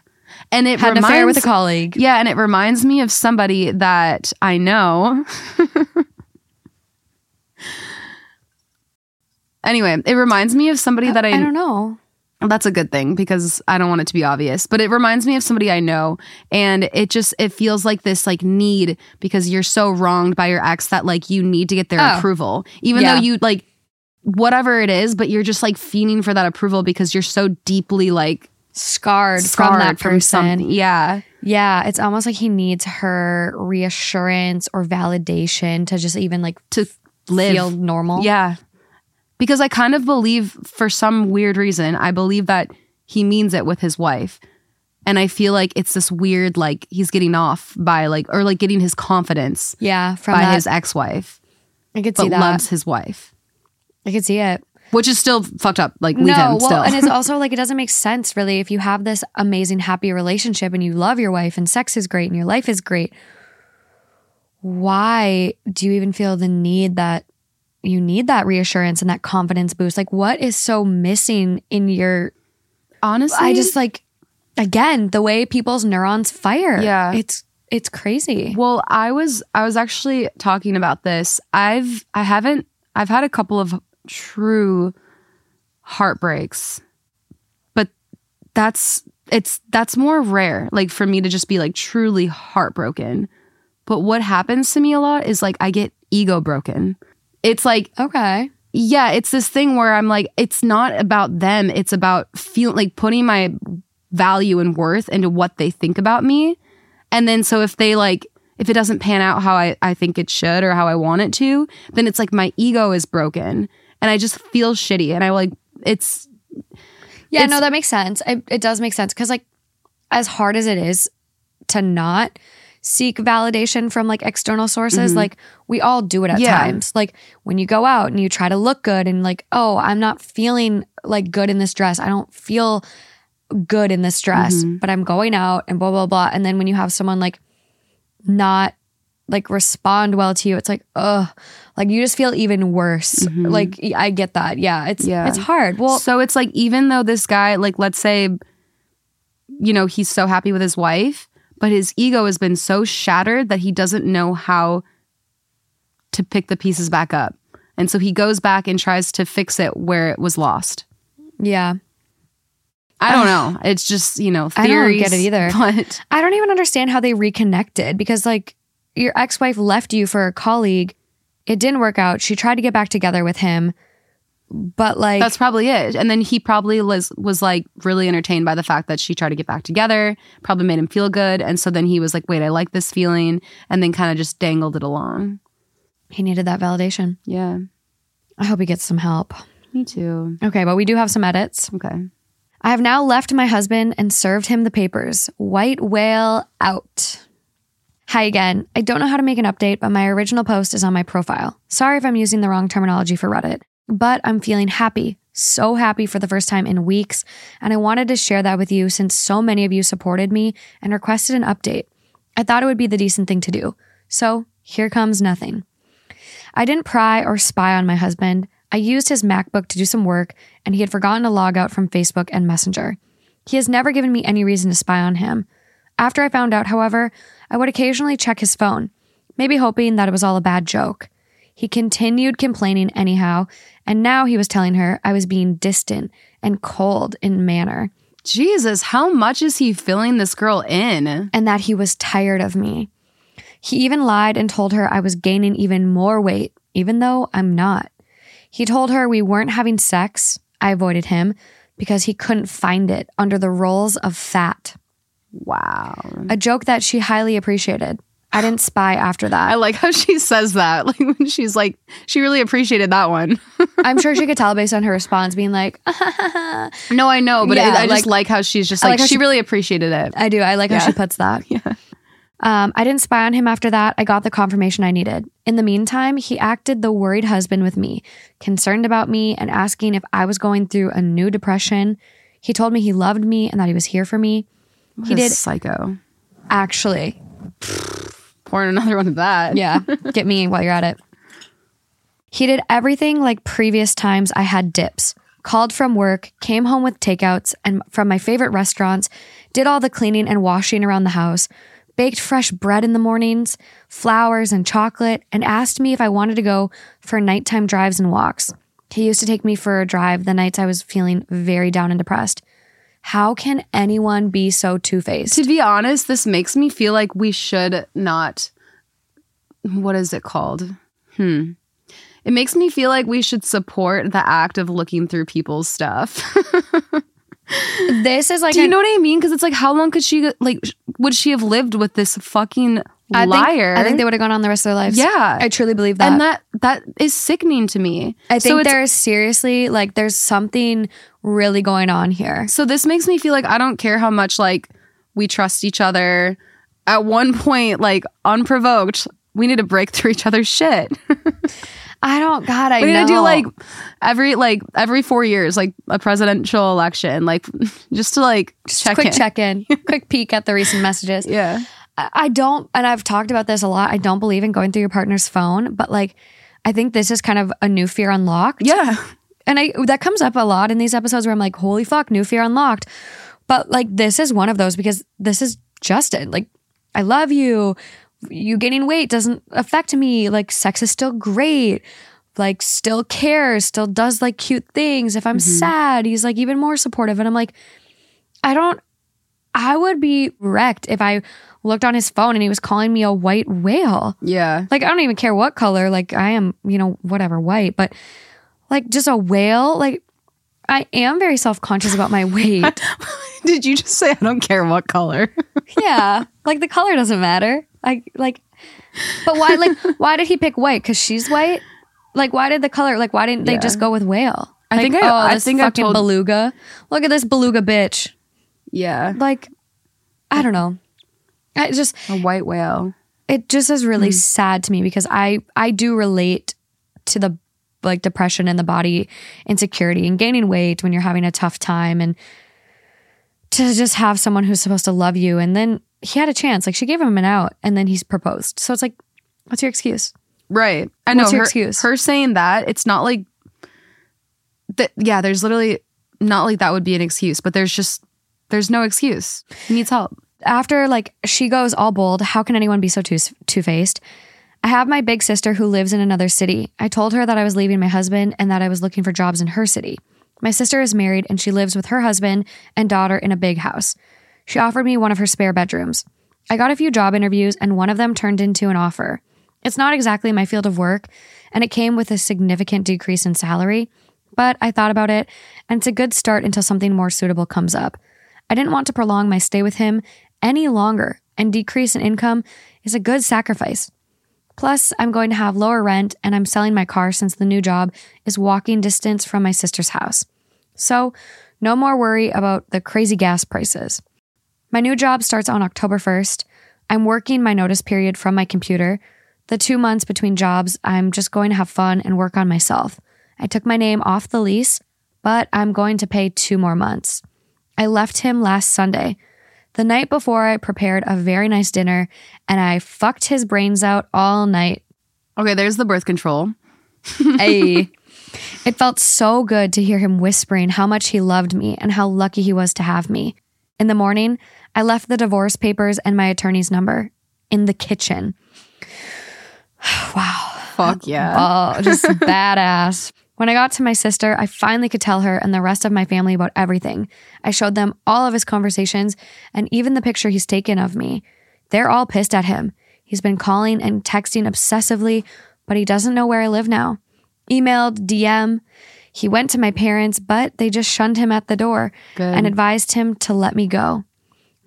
and it Had an affair with a colleague. Yeah, and it reminds me of somebody that I know. anyway, it reminds me of somebody that I, I don't know. That's a good thing because I don't want it to be obvious, but it reminds me of somebody I know and it just it feels like this like need because you're so wronged by your ex that like you need to get their Oh. approval even Yeah. though you like whatever it is, but you're just like fiending for that approval because you're so deeply like Scarred, scarred from that person. something. Yeah. Yeah, it's almost like he needs her reassurance or validation to just even like To live. feel normal. Yeah. Because I kind of believe, for some weird reason, I believe that he means it with his wife. And I feel like it's this weird, like he's getting off by like, or like getting his confidence Yeah, from by that, his ex wife, I could see that. But loves his wife, I could see it. which is still fucked up. Like, leave no, him well, still. and it's also like it doesn't make sense really if you have this amazing, happy relationship and you love your wife and sex is great and your life is great. Why do you even feel the need that you need that reassurance and that confidence boost? Like, what is so missing in your? Honestly, I just like, again, the way people's neurons fire. Yeah. it's it's crazy. Well, I was I was actually talking about this. I've I haven't I've had a couple of true heartbreaks. But that's it's that's more rare like for me to just be like truly heartbroken. But what happens to me a lot is like I get ego broken. It's like Okay. yeah, it's this thing where I'm like, it's not about them. It's about feeling like putting my value and worth into what they think about me. And then so if they like, if it doesn't pan out how I, I think it should or how I want it to, then it's like my ego is broken and I just feel shitty. And I like, it's, Yeah, It's- no, that makes sense. It, it does make sense because, like, as hard as it is to not seek validation from like external sources, mm-hmm. like we all do it at Yeah. times. Like when you go out and you try to look good and like, oh, I'm not feeling like good in this dress. I don't feel good in this dress, mm-hmm. but I'm going out and blah blah blah. And then when you have someone like not like respond well to you, it's like, ugh, like you just feel even worse. Mm-hmm. Like I get that. Yeah, it's Yeah. it's hard. Well, so it's like, even though this guy, like, let's say, you know, he's so happy with his wife, but his ego has been so shattered that he doesn't know how to pick the pieces back up. And so he goes back and tries to fix it where it was lost. yeah. I don't know. It's just, you know, I don't get it either. But I don't even understand how they reconnected because, like, your ex wife left you for a colleague. It didn't work out. She tried to get back together with him, but like, that's probably it. And then he probably was was like really entertained by the fact that she tried to get back together, probably made him feel good. And so then he was like, wait, I like this feeling. And then kind of just dangled it along. he needed that validation. Yeah. I hope he gets some help. Me too. Okay, but we do have some edits. Okay. I have now left my husband and served him the papers. White whale out. Hi again. I don't know how to make an update, but my original post is on my profile. Sorry if I'm using the wrong terminology for Reddit, but I'm feeling happy. So happy for the first time in weeks, and I wanted to share that with you since so many of you supported me and requested an update. I thought it would be the decent thing to do. So, here comes nothing. I didn't pry or spy on my husband. I used his MacBook to do some work, and he had forgotten to log out from Facebook and Messenger. He has never given me any reason to spy on him. After I found out, however, I would occasionally check his phone, maybe hoping that it was all a bad joke. He continued complaining anyhow, and now he was telling her I was being distant and cold in manner, Jesus, how much is he filling this girl in? and that he was tired of me. He even lied and told her I was gaining even more weight, even though I'm not. He told her we weren't having sex. I avoided him because he couldn't find it under the rolls of fat. Wow. A joke that she highly appreciated. I didn't spy after that. I like how she says that. Like when she's like, she really appreciated that one. I'm sure she could tell based on her response, being like, no, I know, but Yeah, it, I just like- like how she's just like, like she, she- really appreciated it. I do. I like how she puts that. Yeah. Um, I didn't spy on him after that. I got the confirmation I needed. In the meantime, he acted the worried husband with me, concerned about me and asking if I was going through a new depression. He told me he loved me and that he was here for me. What he a did psycho. actually. Pouring another one of that. Yeah, get me while you're at it. He did everything like previous times I had dips. Called from work, came home with takeouts and from my favorite restaurants, did all the cleaning and washing around the house, baked fresh bread in the mornings, flowers and chocolate, and asked me if I wanted to go for nighttime drives and walks. He used to take me for a drive the nights I was feeling very down and depressed. How can anyone be so two faced? To be honest, this makes me feel like we should not. What is it called? Hmm. It makes me feel like we should support the act of looking through people's stuff. This is like Do you an- know what I mean? Because it's like, how long could she like? Would she have lived with this fucking I think, liar? I think they would have gone on the rest of their lives. Yeah. I truly believe that. and that that is sickening to me. I think so there's seriously like there's something really going on here. So this makes me feel like I don't care how much like we trust each other. At one point, like unprovoked, we need to break through each other's shit. I don't God, I we need know. to do like every like every four years, like a presidential election, like just to like check quick in. check in, quick peek at the recent messages. Yeah. I I don't, and I've talked about this a lot. I don't believe in going through your partner's phone, but like, I think this is kind of a new fear unlocked. Yeah. And I that comes up a lot in these episodes where I'm like, holy fuck, new fear unlocked. But like this is one of those because this is Justin. Like, I love you. You gaining weight doesn't affect me. Like sex is still great. like still cares, still does like cute things. If I'm mm-hmm. sad, he's like even more supportive. And I'm like, I don't, I would be wrecked if I looked on his phone and he was calling me a white whale. Yeah. Like, I don't even care what color. Like, I am, you know, whatever, white, but like just a whale. Like, I am very self conscious about my weight. Did you just say I don't care what color? yeah. Like, the color doesn't matter. Like, like, but why, like, why did he pick white? Because she's white? Like, why did the color, like, why didn't they Yeah. just go with whale? I Like, think I- oh, I this think I've fucking told- beluga. Look at this beluga bitch. yeah. Like, I don't know. I just, A white whale. it just is really hmm. sad to me because I I do relate to the like depression and the body insecurity and gaining weight when you're having a tough time and to just have someone who's supposed to love you and then he had a chance like she gave him an out and then he's proposed so it's like what's your excuse Right. I know What's your her, excuse? her saying that, it's not like that yeah, there's literally not like that would be an excuse, but there's just there's no excuse. He needs help. after like she goes all bold how can anyone be so two two-faced i have my big sister who lives in another city i told her that i was leaving my husband and that i was looking for jobs in her city my sister is married and she lives with her husband and daughter in a big house she offered me one of her spare bedrooms i got a few job interviews and one of them turned into an offer it's not exactly my field of work and it came with a significant decrease in salary but i thought about it and it's a good start until something more suitable comes up I didn't want to prolong my stay with him any longer, and decrease in income is a good sacrifice. Plus, I'm going to have lower rent and I'm selling my car since the new job is walking distance from my sister's house. So, no more worry about the crazy gas prices. My new job starts on October 1st. I'm working my notice period from my computer. The two months between jobs, I'm just going to have fun and work on myself. I took my name off the lease, but I'm going to pay two more months. I left him last Sunday. The night before, I prepared a very nice dinner and I fucked his brains out all night. Okay, there's the birth control. Ay. It felt so good to hear him whispering how much he loved me and how lucky he was to have me. In the morning, I left the divorce papers and my attorney's number in the kitchen. wow. Fuck yeah. Oh, just badass. When I got to my sister, I finally could tell her and the rest of my family about everything. I showed them all of his conversations and even the picture he's taken of me. They're all pissed at him. He's been calling and texting obsessively, but he doesn't know where I live now. Emailed, DM. He went to my parents, but they just shunned him at the door Good. and advised him to let me go.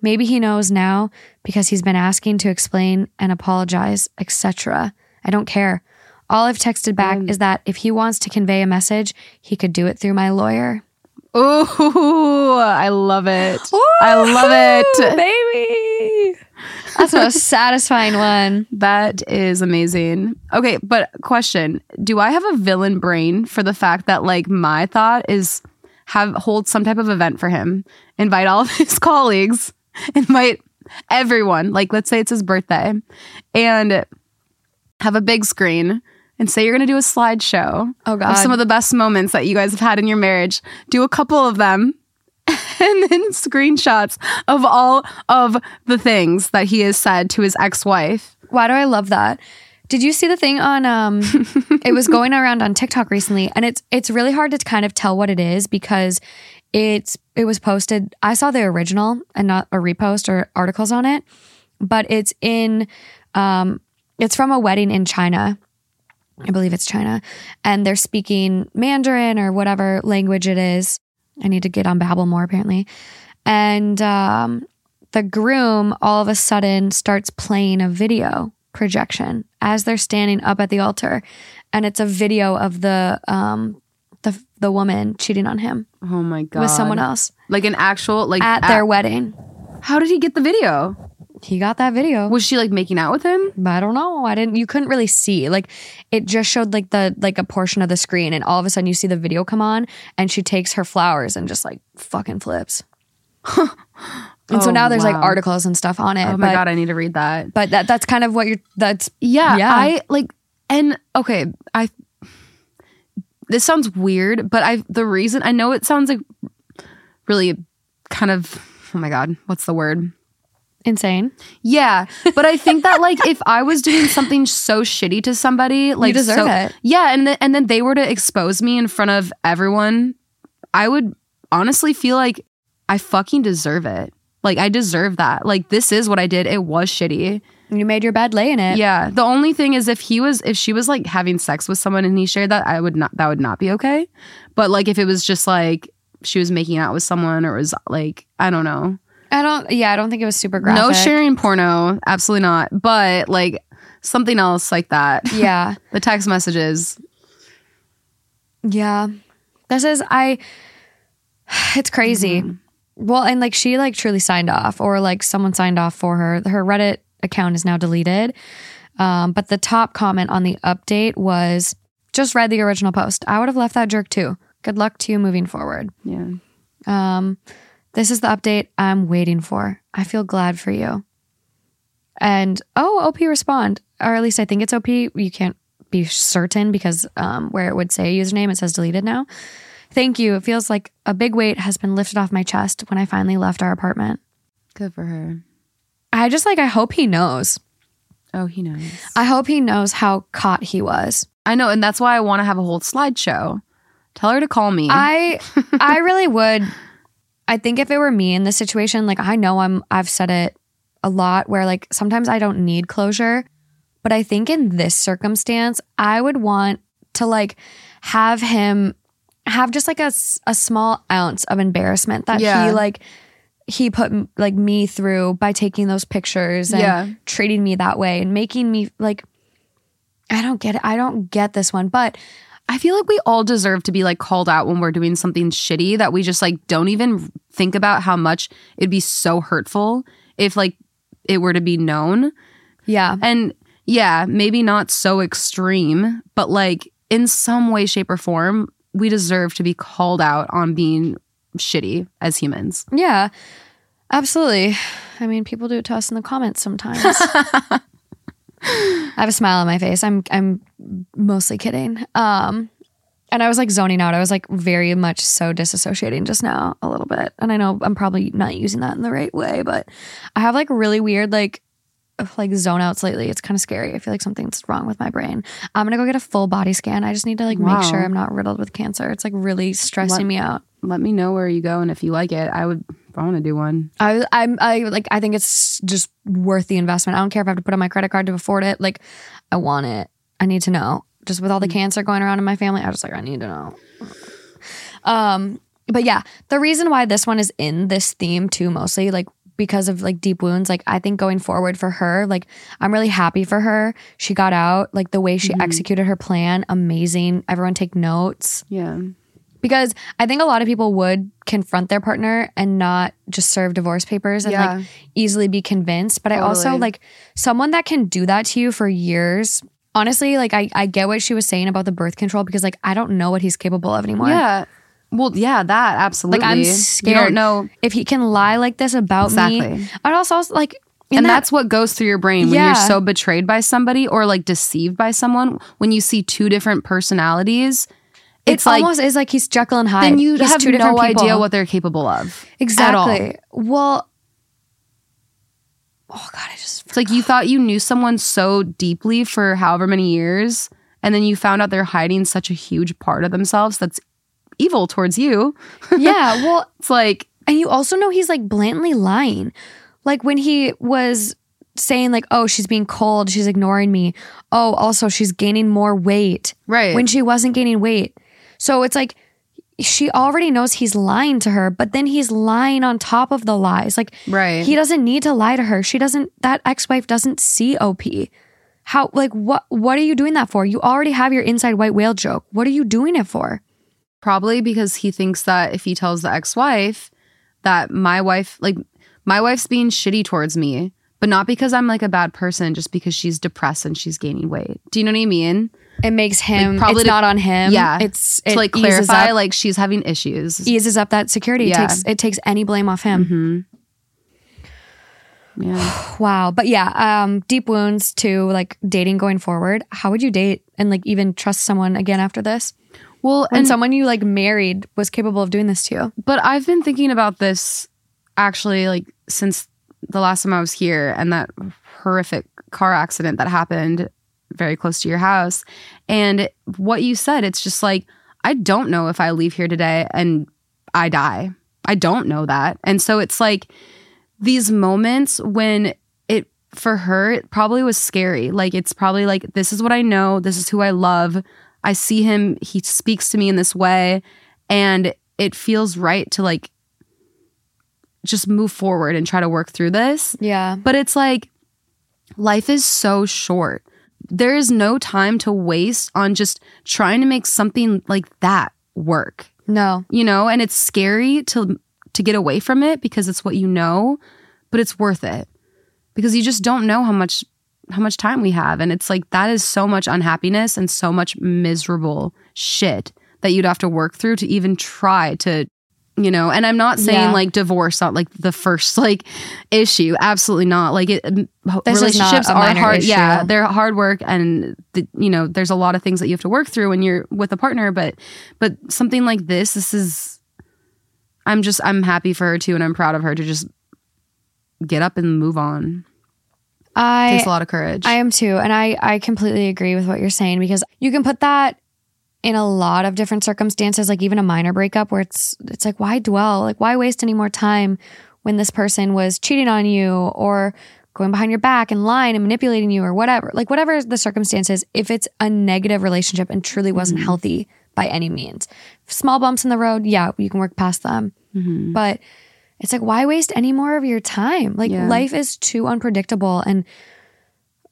Maybe he knows now because he's been asking to explain and apologize, etc. I don't care. All I've texted back mm. is that if he wants to convey a message, he could do it through my lawyer. Ooh, I love it. I love it. baby. That's a satisfying one. That is amazing. Okay, but question, do I have a villain brain for the fact that like my thought is have hold some type of event for him, invite all of his colleagues, invite everyone, like let's say it's his birthday, and have a big screen and say you're going to do a slideshow Oh, of God. some of the best moments that you guys have had in your marriage. Do a couple of them and then screenshots of all of the things that he has said to his ex-wife. Why do I love that? Did you see the thing on um it was going around on TikTok recently and it's it's really hard to kind of tell what it is because it's it was posted I saw the original and not a repost or articles on it but it's in um it's from a wedding in China. I believe it's China. And they're speaking Mandarin or whatever language it is. I need to get on Babbel more apparently. And um the groom all of a sudden starts playing a video projection as they're standing up at the altar. And it's a video of the um the the woman cheating on him Oh my god. with someone else Like an actual like at a- their wedding How did he get the video? he got that video Was she like making out with him? I don't know. I didn't. You couldn't really see. Like, it just showed like the like a portion of the screen, and all of a sudden you see the video come on, and she takes her flowers and just like fucking flips. and so Oh, now there's like articles and stuff on it. Oh my but, god, I need to read that. But that that's kind of what you're. That's Yeah, Yeah. I like and okay, I this sounds weird, but I the reason I know it sounds like really kind of oh my god, what's the word? Insane. Yeah, but I think that like if I was doing something so shitty to somebody, like deserve so- it. Yeah, and th- and then they were to expose me in front of everyone, I would honestly feel like I fucking deserve it. Like I deserve that. Like this is what I did. It was shitty. You made your bed, lay in it. Yeah. The only thing is if he was if she was like having sex with someone and he shared that, I would not that would not be okay. But like if it was just like she was making out with someone or was like I don't know. I don't. Yeah, I don't think it was super graphic. No sharing porno, absolutely not. But like something else like that. Yeah, The text messages. yeah. This is I. It's crazy. Mm-hmm. Well, and like she like truly signed off, or like someone signed off for her. Her Reddit account is now deleted. Um, but the top comment on the update was just read the original post. I would have left that jerk too. Good luck to you moving forward. Yeah. Um, this is the update I'm waiting for. I feel glad for you. And oh, OP respond, or at least I think it's OP. You can't be certain because um, where it would say username, it says deleted now. Thank you. It feels like a big weight has been lifted off my chest when I finally left our apartment. Good for her. I just like, I hope he knows. Oh, he knows. I hope he knows how caught he was. I know, and that's why I want to have a whole slideshow. Tell her to call me. I I really would. I think if it were me in this situation, like I know I'm I've said it a lot where like sometimes I don't need closure, but I think in this circumstance, I would want to like have him have just like a, a small ounce of embarrassment that Yeah. he like he put like me through by taking those pictures and Yeah. treating me that way and making me like I don't get it. I don't get this one, but I feel like we all deserve to be like called out when we're doing something shitty that we just like don't even think about how much it'd be so hurtful if like it were to be known. yeah. And yeah, maybe not so extreme, but like in some way, shape, or form, we deserve to be called out on being shitty as humans. Yeah, absolutely. I mean, people do it to us in the comments sometimes. I have a smile on my face. I'm I'm mostly kidding. Um, and I was like zoning out. I was like very much so disassociating just now a little bit. And I know I'm probably not using that in the right way, but I have like really weird like like zone outs lately. It's kind of scary. I feel like something's wrong with my brain. I'm gonna go get a full body scan. I just need to like Wow. make sure I'm not riddled with cancer. It's like really stressing What- me out. Let me know where you go and if you like it. I would, I want to do one. I I'm I like I think it's just worth the investment. I don't care if I have to put on my credit card to afford it. Like I want it. I need to know. Just with all the cancer going around in my family, I just like I need to know. Um but yeah, the reason why this one is in this theme too mostly like because of like deep wounds like i think going forward for her like i'm really happy for her she got out like the way she mm-hmm. executed her plan amazing everyone take notes Yeah. because I think a lot of people would confront their partner and not just serve divorce papers and Yeah. like easily be convinced. But I also like someone that can do that to you for years. Honestly, like I, I get what she was saying about the birth control because like I don't know what he's capable of anymore. Yeah. Well, yeah, that absolutely. Like I'm You scared. don't know. if he can lie like this about Exactly. me. I'd also like and that- that's what goes through your brain when Yeah. you're so betrayed by somebody or like deceived by someone. When you see two different personalities, it it's like almost is like he's Jekyll and Hyde. then you He's have two different no people. idea what they're capable of. Exactly. Well, oh god, I just It's like you thought you knew someone so deeply for however many years, and then you found out they're hiding such a huge part of themselves that's evil towards you. yeah. Well, It's like, And you also know he's like blatantly lying. Like when he was saying like, "Oh, she's being cold, she's ignoring me. Oh, also she's gaining more weight." right. When she wasn't gaining weight. So it's like she already knows he's lying to her, but then he's lying on top of the lies. Like right. he doesn't need to lie to her. She doesn't that ex-wife doesn't see OP. How like what what are you doing that for? You already have your inside white whale joke. What are you doing it for? Probably because he thinks that if he tells the ex wife that my wife, like, my wife's being shitty towards me, but not because I'm like a bad person, just because she's depressed and she's gaining weight. Do you know what I mean? It makes him probably it's to- not on him. Yeah. It's To like clarify, up- like, she's having issues. eases up that security. Yeah. It takes it takes any blame off him. hmm Yeah. Wow. But yeah, um, deep wounds to like dating going forward. How would you date and like even trust someone again after this? Well, When and someone you like married was capable of doing this to you. But I've been thinking about this actually like since the last time I was here and that horrific car accident that happened very close to your house. And what you said, it's just like, I don't know if I leave here today and I die. I don't know that. And so it's like these moments when it, for her, it probably was scary. Like, it's probably like, this is what I know. This is who I love. I see him. He speaks to me in this way. And it feels right to like just move forward and try to work through this. Yeah. But it's like life is so short. There is no time to waste on just trying to make something like that work. No. You know, and it's scary to to get away from it because it's what you know, but it's worth it. Because you just don't know how much how much time we have. And it's like that is so much unhappiness and so much miserable shit that you'd have to work through to even try to you know and i'm not saying Yeah. like divorce not like the first like issue. Absolutely not. Like it This is relationships are hard yeah they're hard work and the, you know there's a lot of things that you have to work through when you're with a partner but but something like this this is i'm just i'm happy for her too and i'm proud of her to just get up and move on I takes a lot of courage I am too. And I, I completely agree with what you're saying because you can put that in a lot of different circumstances, like even a minor breakup where it's it's like, why dwell? Like why waste any more time when this person was cheating on you or going behind your back and lying and manipulating you or whatever. Like whatever the circumstances, if it's a negative relationship and truly wasn't mm-hmm. healthy by any means. Small bumps in the road, yeah, you can work past them. Mm-hmm. But it's like, why waste any more of your time? Like, Yeah. life is too unpredictable and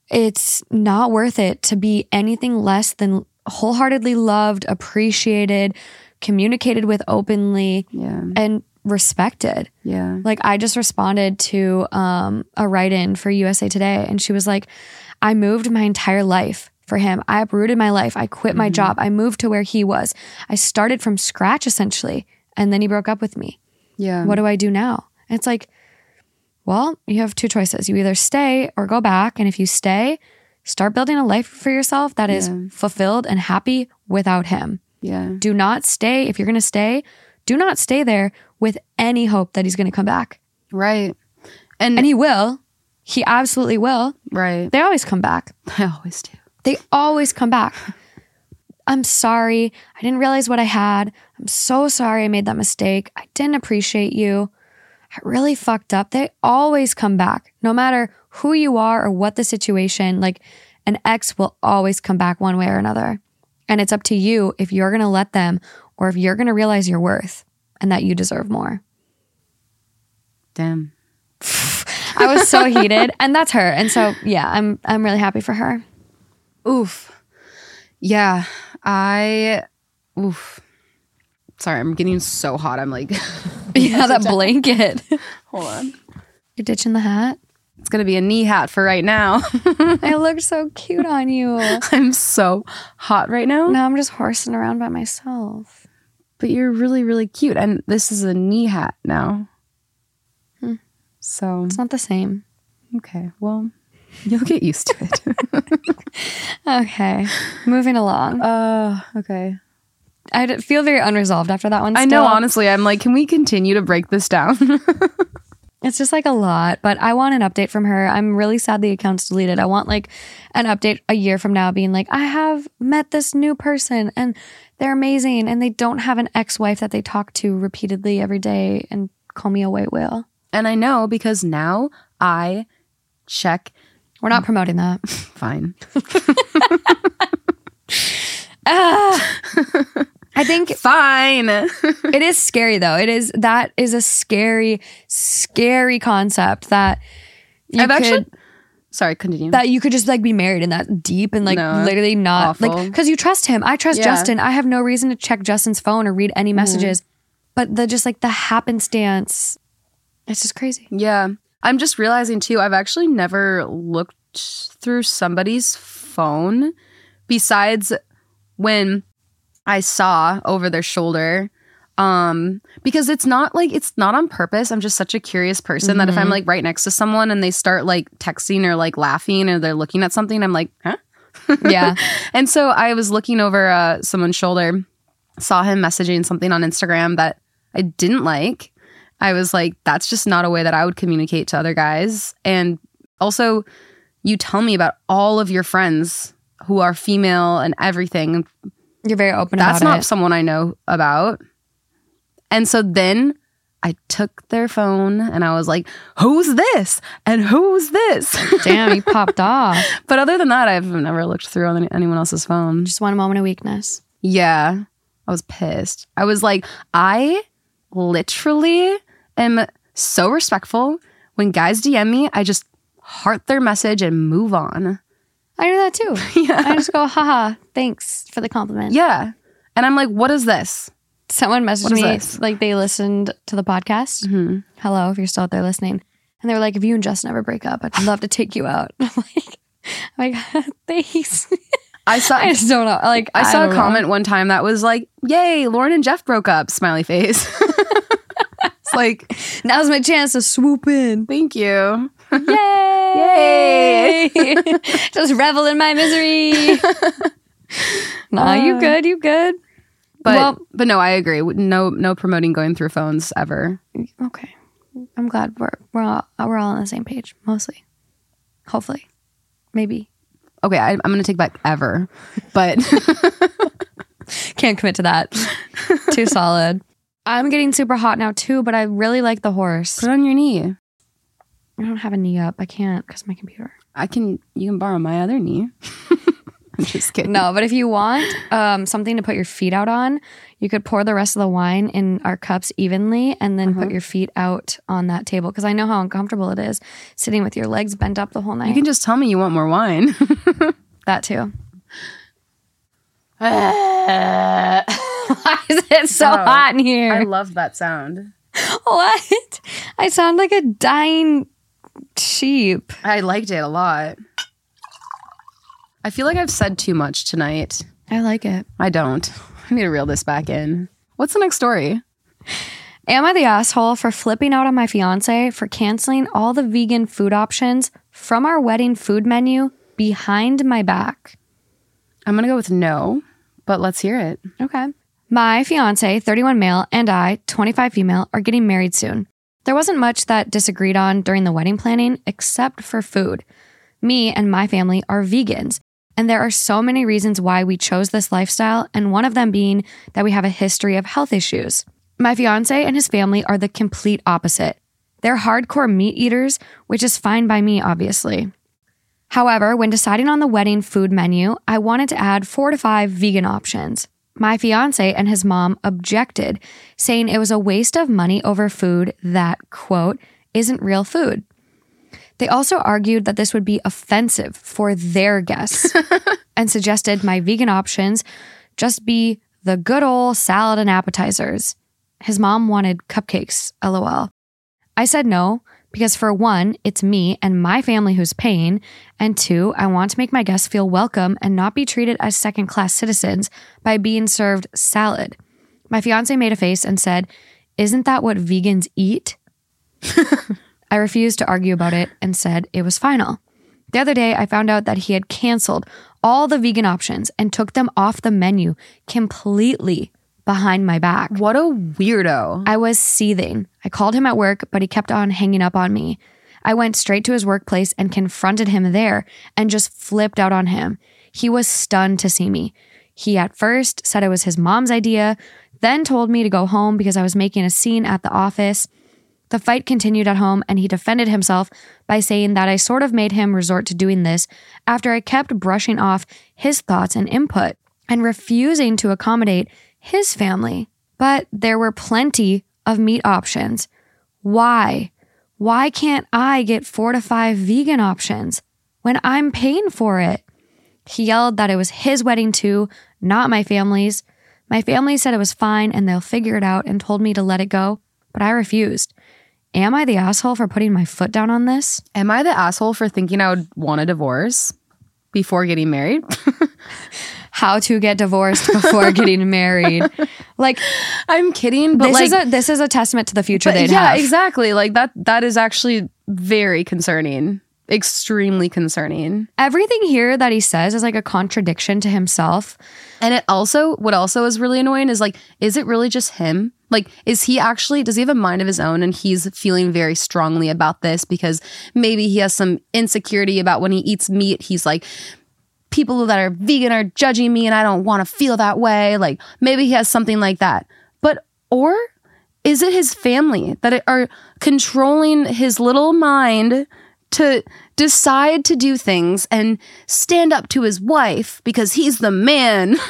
it's not worth it to be anything less than wholeheartedly loved, appreciated, communicated with openly, yeah and respected. yeah Like I just responded to um, a write-in for USA Today, and she was like, "I moved my entire life for him. I uprooted my life. I quit my job. I moved to where he was. I started from scratch essentially, and then he broke up with me. Yeah What do I do now?" And it's like, well, you have two choices. You either stay or go back, and if you stay, start building a life for yourself that is Yeah. fulfilled and happy without him. yeah Do not stay if you're going to stay. Do not stay there with any hope that he's going to come back. right and, And he will. He absolutely will. right They always come back. i always do They always come back. I'm sorry. I didn't realize what I had. I'm so sorry I made that mistake. I didn't appreciate you. I really fucked up. They always come back, no matter who you are or what the situation. Like an ex will always come back one way or another. And it's up to you if you're going to let them or if you're going to realize your worth and that you deserve more. damn I was so heated, and that's her. And so, yeah, I'm I'm really happy for her. Oof. Yeah. I oof. Sorry, I'm getting so hot. I'm like Yeah, that blanket. hold on. You're ditching the hat. It's gonna be a knee hat for right now. I looked so cute on you. I'm so hot right now. Now I'm just horsing around by myself. But you're really, really cute. And this is a knee hat now. Hmm. So It's not the same. okay. Well, you'll get used to it. Okay, moving along. uh okay. I feel very unresolved after that one. I know honestly, I'm like, can we continue to break this down? It's just like a lot, but I want an update from her. I'm really sad the account's deleted. I want like an update a year from now being like, I have met this new person and they're amazing and they don't have an ex wife that they talk to repeatedly every day and call me a white whale. and I know because now I check We're not promoting that. fine. I think Fine. it is scary though. It is that is a scary, scary concept that you I've could, actually sorry, continue. that you could just like be married and that deep and like No, literally not awful. like because you trust him. I trust Yeah. Mm-hmm. Justin. I have no reason to check Justin's phone or read any messages. But the just like the happenstance, it's just crazy. Yeah. I'm just realizing too, I've actually never looked through somebody's phone besides when I saw over their shoulder. Um, because it's not like it's not on purpose. I'm just such a curious person that if I'm like right next to someone and they start like texting or like laughing or they're looking at something, I'm like, huh? Yeah. And so I was looking over uh, someone's shoulder, saw him messaging something on Instagram that I didn't like. I was like, that's just not a way that I would communicate to other guys. And also, you tell me about all of your friends who are female and everything. You're very open That's not it. someone I know about. And so then I took their phone and I was like, who's this? And who's this? Damn, you popped off. but other than that, I've never looked through on anyone else's phone. Just one moment of weakness. Yeah. I was pissed. I was like, I literally am so respectful. When guys DM me, I just heart their message and move on. I do that too. Yeah. I just go, haha, thanks for the compliment. Yeah. And I'm like, what is this? Someone messaged me, this? like they listened to the podcast. Mhm. Hello, if you're still out there listening. And they were like, if you and Justin ever break up, I'd love to take you out. I'm like, I'm like, thanks. I saw I just don't know. Like, I saw don't a know. comment one time that was like, "Yay, Lauren and Jeff broke up." Smiley face. It's like, Now's my chance to swoop in. thank you. Yay! Yay! Just revel in my misery. nah, you uh. good, you good. But Well- but no, I agree. No no promoting going through phones ever. Okay. I'm glad we're we're all we're all on the same page, mostly. Hopefully. Maybe. Okay, I, I'm gonna take back ever, but Can't commit to that. Too solid. I'm getting super hot now too, but I really like the horse. put it on your knee. I don't have a knee up. I can't because my computer. I can. You can borrow my other knee. I'm just kidding. No, but if you want um, something to put your feet out on, you could pour the rest of the wine in our cups evenly and then Uh-huh. put your feet out on that table. Because I know how uncomfortable it is sitting with your legs bent up the whole night. You can just tell me you want more wine. that too. Why is it so Oh, hot in here? I love that sound. what? I sound like a dying sheep. I liked it a lot. I feel like I've said too much tonight. I like it. I don't. I need to reel this back in. What's the next story? Am I the asshole for flipping out on my fiance for canceling all the vegan food options from our wedding food menu behind my back? I'm gonna go with no, but let's hear it. Okay. My fiance, 31 male, and I, 25 female, are getting married soon. There wasn't much that disagreed on during the wedding planning except for food. Me and my family are vegans, and there are so many reasons why we chose this lifestyle, and one of them being that we have a history of health issues. My fiance and his family are the complete opposite. They're hardcore meat eaters, which is fine by me, obviously. However, when deciding on the wedding food menu, I wanted to add four to five vegan options. My fiance and his mom objected, saying it was a waste of money over food that, quote, isn't real food. They also argued that this would be offensive for their guests and suggested my vegan options just be the good old salad and appetizers. His mom wanted cupcakes, lol. I said no because, for one, it's me and my family who's paying, and two, I want to make my guests feel welcome and not be treated as second class citizens by being served salad. My fiance made a face and said, Isn't that what vegans eat? I refused to argue about it and said it was final. The other day, I found out that he had canceled all the vegan options and took them off the menu completely behind my back. What a weirdo. I was seething. I called him at work, but he kept on hanging up on me. I went straight to his workplace and confronted him there and just flipped out on him. He was stunned to see me. He at first said it was his mom's idea, then told me to go home because I was making a scene at the office. The fight continued at home, and he defended himself by saying that I sort of made him resort to doing this after I kept brushing off his thoughts and input and refusing to accommodate his family. But there were plenty of meat options. Why? Why can't I get four to five vegan options when I'm paying for it? He yelled that it was his wedding too, not my family's. My family said it was fine and they'll figure it out and told me to let it go, but I refused. Am I the asshole for putting my foot down on this? Am I the asshole for thinking I would want a divorce before getting married? How to get divorced before getting married. Like I'm kidding, but this like is a this is a testament to the future they'd yeah, have. exactly. Like that that is actually very concerning. extremely concerning. Everything here that he says is like a contradiction to himself. And it also, what also is really annoying is like, is it really just him? Like, is he actually, does he have a mind of his own and he's feeling very strongly about this because maybe he has some insecurity about when he eats meat? He's like, people that are vegan are judging me and I don't want to feel that way. Like, maybe he has something like that. But, or is it his family that are controlling his little mind to decide to do things and stand up to his wife because he's the man.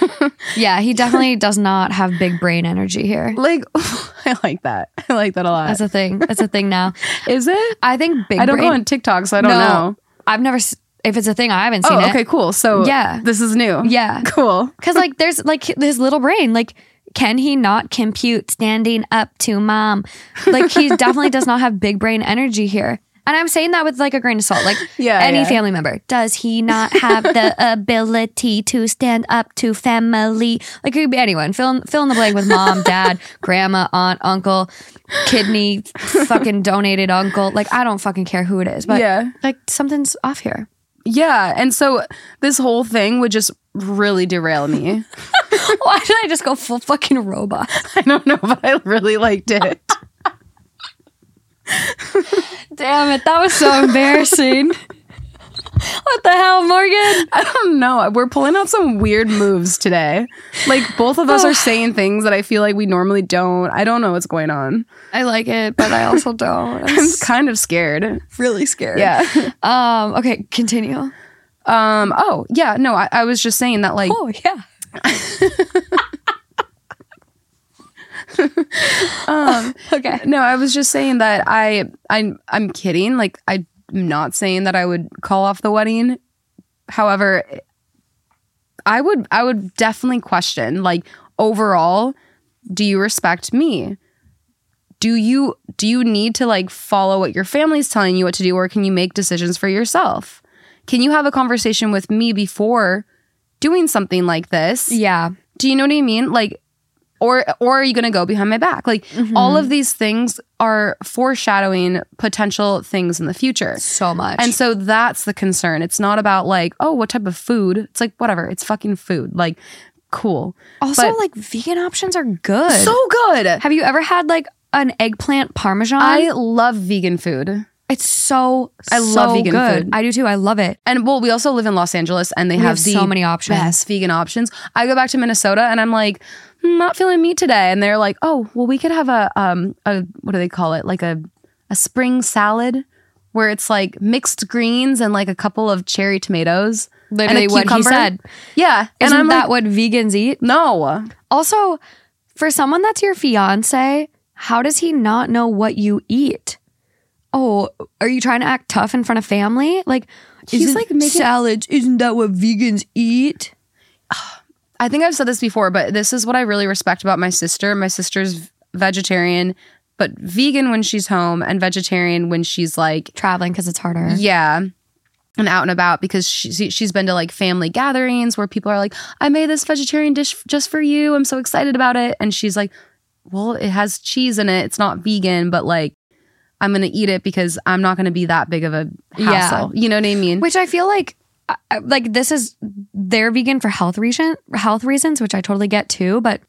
Yeah, he definitely does not have big brain energy here. like, I like that. I like that a lot. That's a thing. That's a thing now. Is it? I think big I don't brain. go on TikTok, so I don't no, know. I've never. s- If it's a thing, I haven't seen Oh, it. okay, cool. So Yeah. this is new. Yeah. Cool. Because like there's like his little brain. Like, can he not compute standing up to mom? Like he definitely does not have big brain energy here. And I'm saying that with like a grain of salt. Like Yeah, any yeah. family member. Does he not have the ability to stand up to family? Like it could be anyone. Fill in, fill in the blank with mom, dad, grandma, aunt, uncle, kidney, fucking donated uncle. Like I don't fucking care who it is. But Yeah. like something's off here. Yeah. And so this whole thing would just really derail me. Why did I just go full fucking robot? I don't know, but I really liked it. Damn it, that was so embarrassing. What the hell, Morgan? I don't know. We're pulling out some weird moves today. Like both of us are saying things that I feel like we normally don't. I don't know what's going on. I like it, but I also don't. I'm I'm kind of scared. really scared. Yeah. Um, okay, continue. Um. Oh, yeah. No, I, I was just saying that. Like, Oh yeah. um, Okay. no, I was just saying that I, I, I'm kidding. Like, I'm not saying that I would call off the wedding. However, I would, I would definitely question. Like, overall, do you respect me? Do you, do you need to like follow what your family's telling you what to do, or can you make decisions for yourself? Can you have a conversation with me before doing something like this? Yeah. Do you know what I mean? Like, or or are you gonna go behind my back? Like mm-hmm. all of these things are foreshadowing potential things in the future. So much. And so that's the concern. It's not about like, oh, what type of food? It's like whatever. It's fucking food. Like, cool. also, but- like vegan options are good. So good. have you ever had like an eggplant parmesan? I love vegan food. It's so I love so vegan good. food. I do too. I love it. And well, we also live in Los Angeles and they have, have so many options. best vegan options. I go back to Minnesota and I'm like, "Hmm, not feeling meat today. And they're like, oh, well, we could have a um a what do they call it? Like a a spring salad where it's like mixed greens and like a couple of cherry tomatoes. and a Literally what he said. Yeah. and Isn't I'm that like, what vegans eat? no. Also, for someone that's your fiance, how does he not know what you eat? Oh, are you trying to act tough in front of family? Like, He's, like, making- salads. Isn't that what vegans eat? I think I've said this before, but this is what I really respect about my sister. My sister's vegetarian, but vegan when she's home and vegetarian when she's like Traveling because it's harder. Yeah. And out and about because she, she's been to like family gatherings where people are like, I made this vegetarian dish just for you. I'm so excited about it. And she's like, Well, it has cheese in it. It's not vegan, but like, I'm going to eat it because I'm not going to be that big of a hassle. You know what I mean? Which I feel like, I- I- like this is they're vegan for health reason health reasons, which I totally get too. But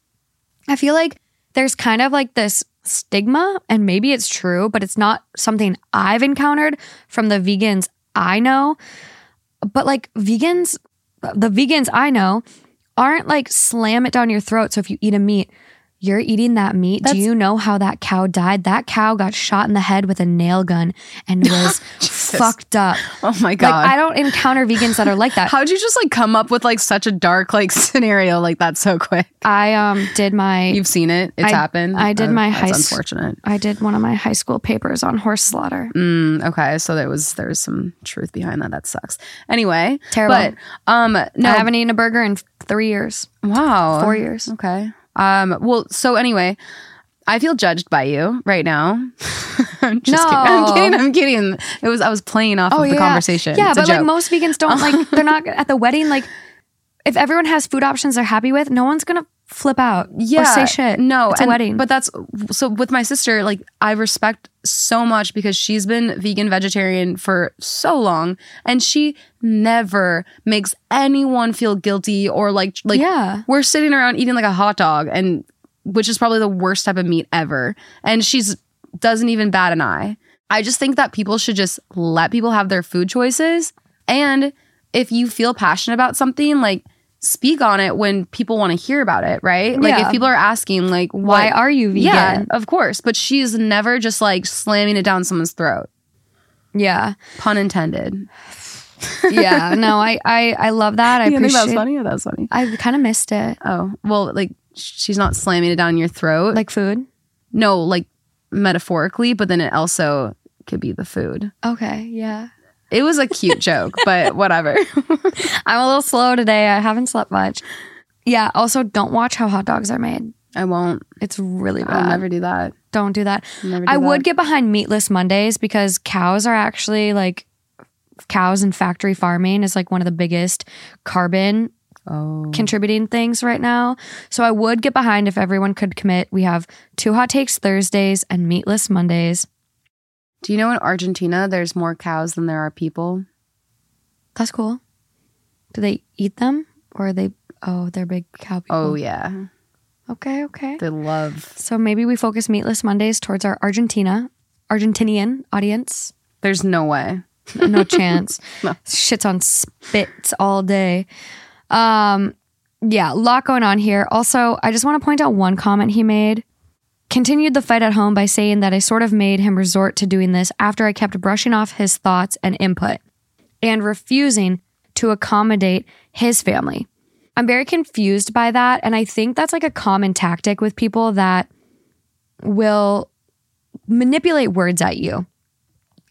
I feel like there's kind of like this stigma, and maybe it's true, but it's not something I've encountered from the vegans I know. But like vegans, the vegans I know aren't like slam it down your throat. So if you eat a meat, you're eating that meat. Do you know how that cow died? That cow got shot in the head with a nail gun and was fucked up. oh my God. Like I don't encounter vegans that are like that. How'd you just like come up with like such a dark like scenario like that so quick? I um did my You've seen it. It's I- happened. I did Oh, my that's high s- unfortunate. I did one of my high school papers on horse slaughter. Mm, okay, so there was there was some truth behind that. That sucks. Anyway, Terrible. But um, no, I haven't eaten a burger in three years, wow, four years. Okay. Um. Well, so anyway, I feel judged by you right now. I'm just No. kidding. I'm kidding. I'm kidding. It was I was playing off of the conversation. Yeah, It's but like most vegans don't like they're not at the wedding. Like if everyone has food options they're happy with, no one's gonna flip out yeah, say shit. No, it's a and- wedding. But that's so with my sister. Like I respect so much because she's been vegan vegetarian for so long, and she never makes anyone feel guilty or like like yeah, we're sitting around eating like a hot dog, and which is probably the worst type of meat ever, and she's doesn't even bat an eye. I just think that people should just let people have their food choices, and if you feel passionate about something, like speak on it when people want to hear about it, right? Like Yeah. if people are asking, like, why what- are you vegan? Yeah, of course. But she's never just like slamming it down someone's throat. yeah, Pun intended. yeah. no, I, I, I love that. I appreciate. funny or that's funny? I kind of missed it. Oh, well, like she's not slamming it down your throat. Like food. no, like metaphorically, but then it also could be the food. Okay, yeah. It was a cute joke, but whatever. I'm a little slow today. I haven't slept much. Yeah. Also, don't watch how hot dogs are made. I won't. It's really bad. I'll never do that. don't do that. Never do I would get behind meatless Mondays because cows are actually like cows and factory farming is like one of the biggest carbon Oh. contributing things right now. So I would get behind if everyone could commit. We have two hot takes Thursdays and meatless Mondays. Do you know in Argentina there's more cows than there are people? That's cool. Do they eat them or are they? Oh, they're big cow people. Oh yeah. okay, okay. They love. So maybe we focus meatless Mondays towards our Argentina, Argentinian audience. There's no way. No chance. No. Shit's on spits all day. Um, yeah, a lot going on here. Also, I just want to point out one comment he made. Continued the fight at home by saying that I sort of made him resort to doing this after I kept brushing off his thoughts and input and refusing to accommodate his family. I'm very confused by that. And I think that's like a common tactic with people that will manipulate words at you.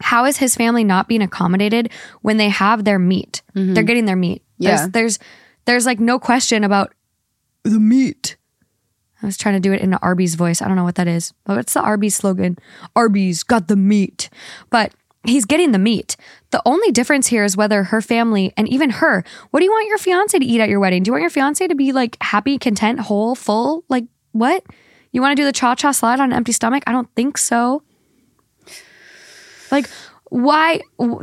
How is his family not being accommodated when they have their meat? Mm-hmm. They're getting their meat. Yeah. There's, there's there's like no question about the meat. I was trying to do it in an Arby's voice. I don't know what that is. But what's the Arby's slogan? Arby's got the meat. But he's getting the meat. The only difference here is whether her family and even her, what do you want your fiance to eat at your wedding? Do you want your fiance to be like happy, content, whole, full? Like what? You want to do the cha cha slide on an empty stomach? I don't think so. Like, why?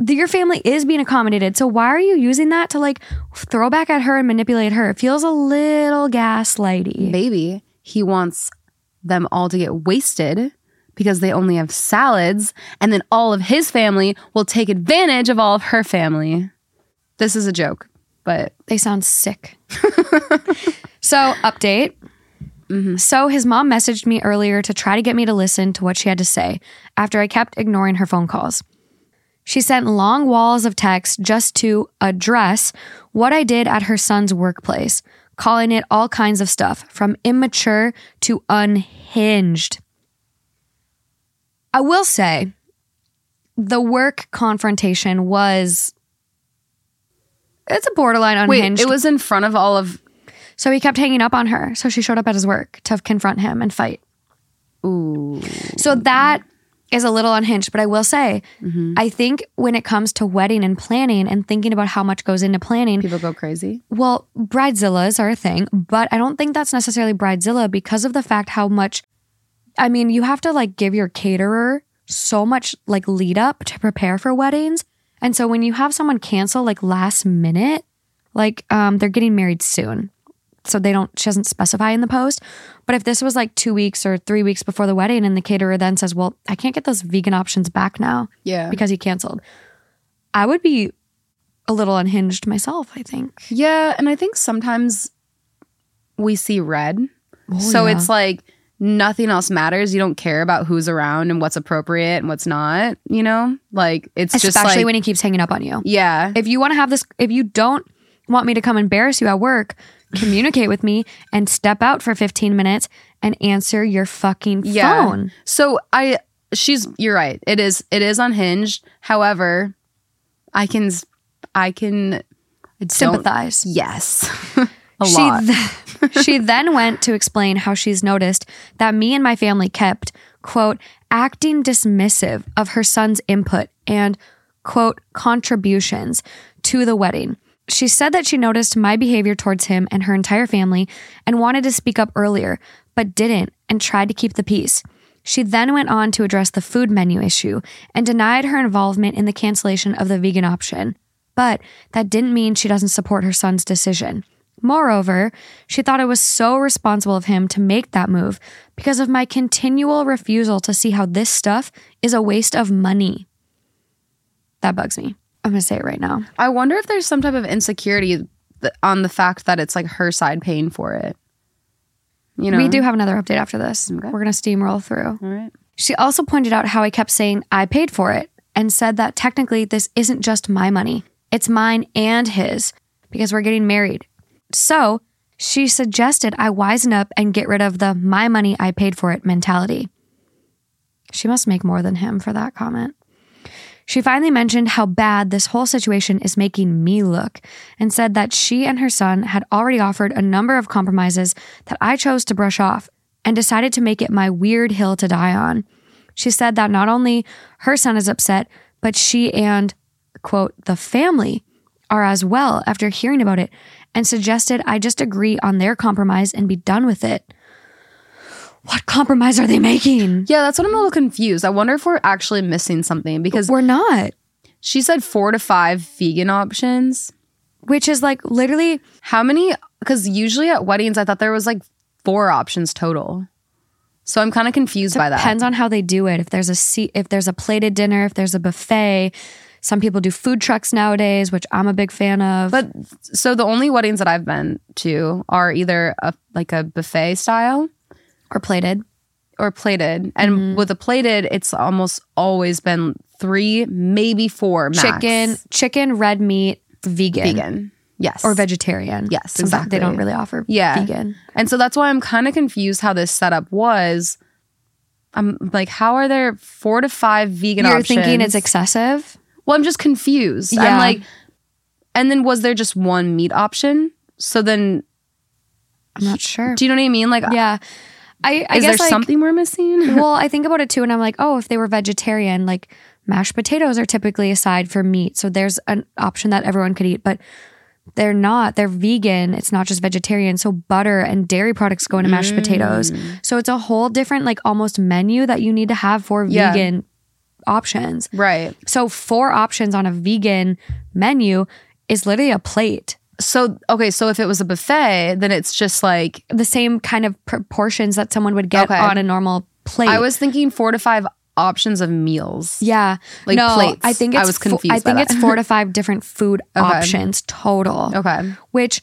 Your family is being accommodated. So why are you using that to like throw back at her and manipulate her? It feels a little gaslighty. Baby, he wants them all to get wasted because they only have salads, and then all of his family will take advantage of all of her family. This is a joke, but They sound sick. so, update. Mm-hmm. So, his mom messaged me earlier to try to get me to listen to what she had to say after I kept ignoring her phone calls. She sent long walls of text just to address what I did at her son's workplace, calling it all kinds of stuff from immature to unhinged. I will say the work confrontation was it's a borderline wait, unhinged. it was in front of all of. so he kept hanging up on her. So she showed up at his work to confront him and fight. Ooh, So that is a little unhinged, but I will say, I think when it comes to wedding and planning and thinking about how much goes into planning, people go crazy. well, bridezillas are a thing, but I don't think that's necessarily bridezilla because of the fact how much I mean, you have to like give your caterer so much like lead up to prepare for weddings. And so when you have someone cancel like last minute, like um they're getting married soon. So they don't she doesn't specify in the post. But if this was like 2 weeks or 3 weeks before the wedding and the caterer then says, "Well, I can't get those vegan options back now Yeah, because he canceled." I would be a little unhinged myself, I think. yeah, and I think sometimes we see red, oh, so Oh, yeah. it's like nothing else matters. You don't care about who's around and what's appropriate and what's not. You know, like it's just especially like when he keeps hanging up on you. yeah, if you want to have this if you don't want me to come embarrass you at work communicate with me and step out for 15 minutes and answer your fucking Yeah. phone So I she's you're right. It is it is unhinged. However, I can I can sympathize Yes. A she, lot. th- she then went to explain how she's noticed that me and my family kept quote acting dismissive of her son's input and quote contributions to the wedding She said that she noticed my behavior towards him and her entire family and wanted to speak up earlier, but didn't and tried to keep the peace. She then went on to address the food menu issue and denied her involvement in the cancellation of the vegan option. But that didn't mean she doesn't support her son's decision. Moreover, she thought it was so responsible of him to make that move because of my continual refusal to see how this stuff is a waste of money. That bugs me. I'm to say it right now. I wonder if there's some type of insecurity th- on the fact that it's like her side paying for it. You know, We do have another update after this. Okay. We're to steamroll through. All right. She also pointed out how I kept saying I paid for it and said that technically this isn't just my money, it's mine and his because we're getting married. So she suggested I wisen up and get rid of the my money, I paid for it mentality. She must make more than him for that comment. She finally mentioned how bad this whole situation is making me look and said that she and her son had already offered a number of compromises that I chose to brush off and decided to make it my weird hill to die on. She said that not only her son is upset, but she and, quote, the family are as well after hearing about it and suggested I just agree on their compromise and be done with it. What compromise are they making? Yeah, that's what I'm a little confused. I wonder if we're actually missing something because We're not. she said four to five vegan options. Which is like literally How many? Because usually at weddings, I thought there was like four options total. So I'm kind of confused by that. depends on how they do it. If there's a seat, if there's a plated dinner, if there's a buffet. Some people do food trucks nowadays, which I'm a big fan of. But so the only weddings that I've been to are either a, like a buffet style or plated. or plated. And Mm-hmm. with a plated, it's almost always been three, maybe four max. Chicken, chicken, red meat, vegan, vegan. Yes. or vegetarian. Yes, Sometimes They don't really offer Yeah. vegan. And so that's why I'm kind of confused how this setup was. I'm like, how are there four to five vegan options? You're options? thinking it's excessive. well, I'm just confused. Yeah. I'm like, and then was there just one meat option? So then, I'm not sure. do you know what I mean? Like, yeah, I, I is guess there like, something we're missing? well, I think about it too, and I'm like, oh, if they were vegetarian, like mashed potatoes are typically aside for meat, so there's an option that everyone could eat, but they're not. They're vegan. It's not just vegetarian. So butter and dairy products go into mashed mm. potatoes. So it's a whole different, like almost menu that you need to have for Yeah. vegan options. right. So four options on a vegan menu is literally a plate. So okay, so if it was a buffet, then it's just like The same kind of proportions that someone would get Okay. on a normal plate. I was thinking four to five options of meals. Yeah. Like no, plates. I think I it's was fo- confused I by think that. it's four to five different food options total. Okay. Which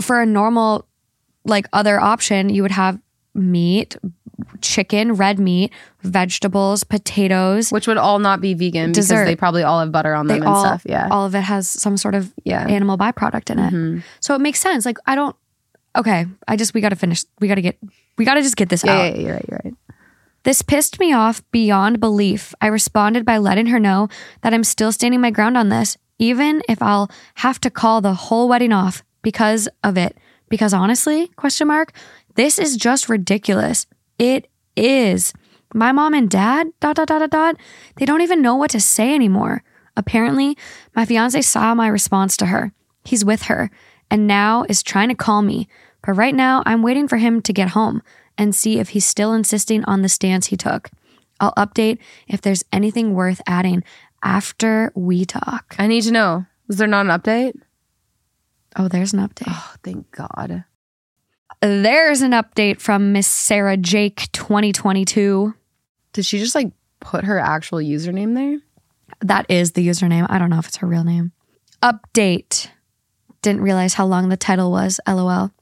for a normal like other option, you would have meat, chicken, red meat, vegetables, potatoes. Which would all not be vegan Dessert. because they probably all have butter on They them and all stuff. Yeah. all of it has some sort of Yeah. animal byproduct in it. Mhm. So it makes sense. Like I don't okay, I just we got to finish. We got to get we got to just get this Yeah, out. yeah, you're right. You're right. This pissed me off beyond belief. I responded by letting her know that I'm still standing my ground on this, even if I'll have to call the whole wedding off because of it. Because honestly, question mark, this is just ridiculous. It is. My mom and dad, dot dot dot dot dot, they don't even know what to say anymore. Apparently, my fiance saw my response to her. He's with her and now is trying to call me. But right now, I'm waiting for him to get home and see if he's still insisting on the stance he took. I'll update if there's anything worth adding after we talk. I need to know. Was there not an update? Oh, there's an update. Oh, thank God. There's an update from Miss Sarah Jake 2022. Did she just like put her actual username there? That is the username. I don't know if it's her real name. Update. Didn't realize how long the title was, lol.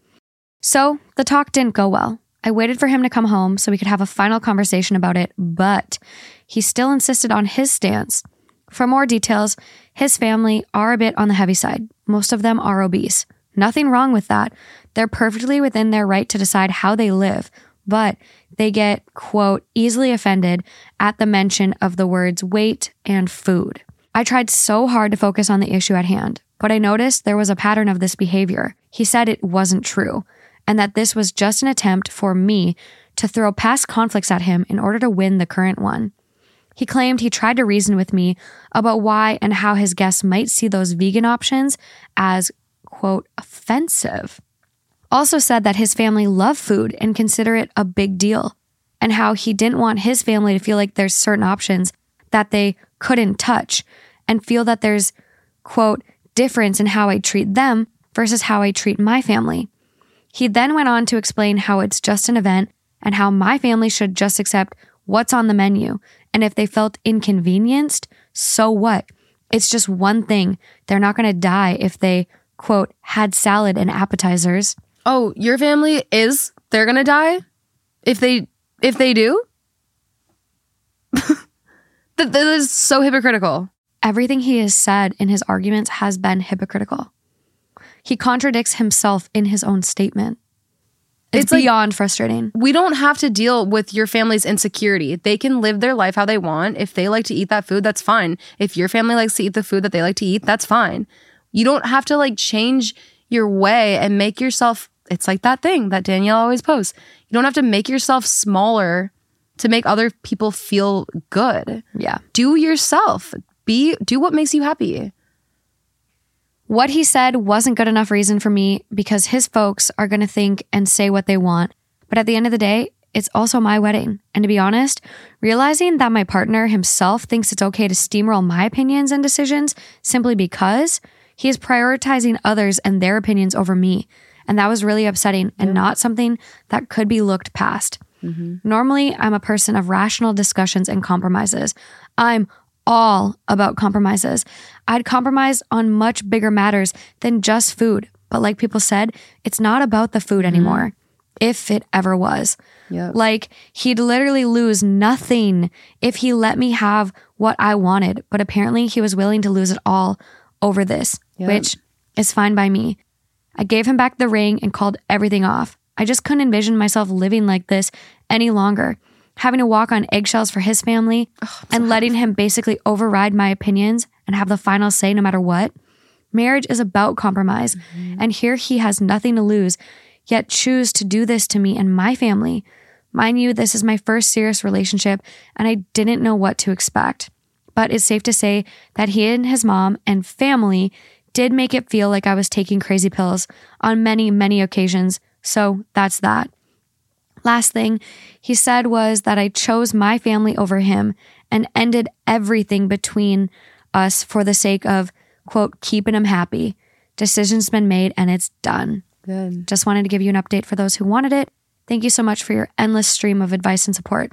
So the talk didn't go well. I waited for him to come home so we could have a final conversation about it, but he still insisted on his stance. For more details, his family are a bit on the heavy side. Most of them are obese. Nothing wrong with that. They're perfectly within their right to decide how they live, but they get, quote, easily offended at the mention of the words weight and food. I tried so hard to focus on the issue at hand, but I noticed there was a pattern of this behavior. He said it wasn't true, and that this was just an attempt for me to throw past conflicts at him in order to win the current one. He claimed he tried to reason with me about why and how his guests might see those vegan options as, quote, offensive. Also said that his family love food and consider it a big deal, and how he didn't want his family to feel like there's certain options that they couldn't touch and feel that there's, quote, difference in how I treat them versus how I treat my family. He then went on to explain how it's just an event and how my family should just accept what's on the menu. And if they felt inconvenienced, so what? It's just one thing. They're not going to die if they, quote, had salad and appetizers. Oh, your family is they're gonna die if they if they do. that, that is so hypocritical. Everything he has said in his arguments has been hypocritical. He contradicts himself in his own statement. It's, It's like- beyond frustrating. We don't have to deal with your family's insecurity. They can live their life how they want. If they like to eat that food, that's fine. If your family likes to eat the food that they like to eat, that's fine. You don't have to like change your way and make yourself it's like that thing that Danielle always posts. You don't have to make yourself smaller to make other people feel good. Yeah. Do yourself. Be do what makes you happy. What he said wasn't good enough reason for me because his folks are going to think and say what they want. But at the end of the day, it's also my wedding. And to be honest, realizing that my partner himself thinks it's okay to steamroll my opinions and decisions simply because he is prioritizing others and their opinions over me. And that was really upsetting and not something that could be looked past. Mm-hmm. Normally, I'm a person of rational discussions and compromises. I'm all about compromises. I'd compromise on much bigger matters than just food. But like people said, it's not about the food mm-hmm. anymore, if it ever was. Yep. Like he'd literally lose nothing if he let me have what I wanted. But apparently, he was willing to lose it all over this, which is fine by me. I gave him back the ring and called everything off. I just couldn't envision myself living like this any longer, having to walk on eggshells for his family and letting him basically override my opinions and have the final say no matter what. Marriage is about compromise, and here he has nothing to lose, yet choose to do this to me and my family. Mind you, this is my first serious relationship, and I didn't know what to expect. But it's safe to say that he and his mom and family did make it feel like I was taking crazy pills on many, many occasions. So that's that. Last thing he said was that I chose my family over him and ended everything between us for the sake of, quote, keeping him happy. Decision's been made and it's done. Good. Just wanted to give you an update for those who wanted it. Thank you so much for your endless stream of advice and support.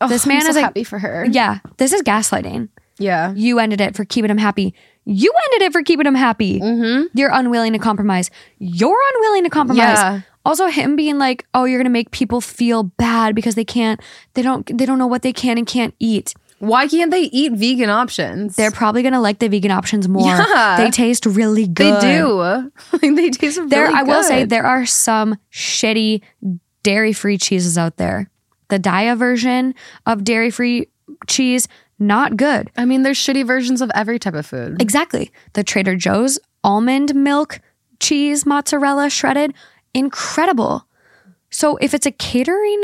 Oh, This man so is like- happy for her. Yeah, this is gaslighting. Yeah. You ended it for keeping him happy. You ended it for keeping him happy. Mm-hmm. You're unwilling to compromise. You're unwilling to compromise. Yeah. Also, him being like, "Oh, you're gonna make people feel bad because they can't, they don't, they don't know what they can and can't eat." Why can't they eat vegan options? They're probably gonna like the vegan options more. Yeah. They taste really good. they do. They taste really There, I will say, there are some shitty dairy-free cheeses out there. The Daiya version of dairy-free cheese, not good. I mean, there's shitty versions of every type of food. Exactly. The Trader Joe's almond milk cheese mozzarella shredded, incredible. So if it's a catering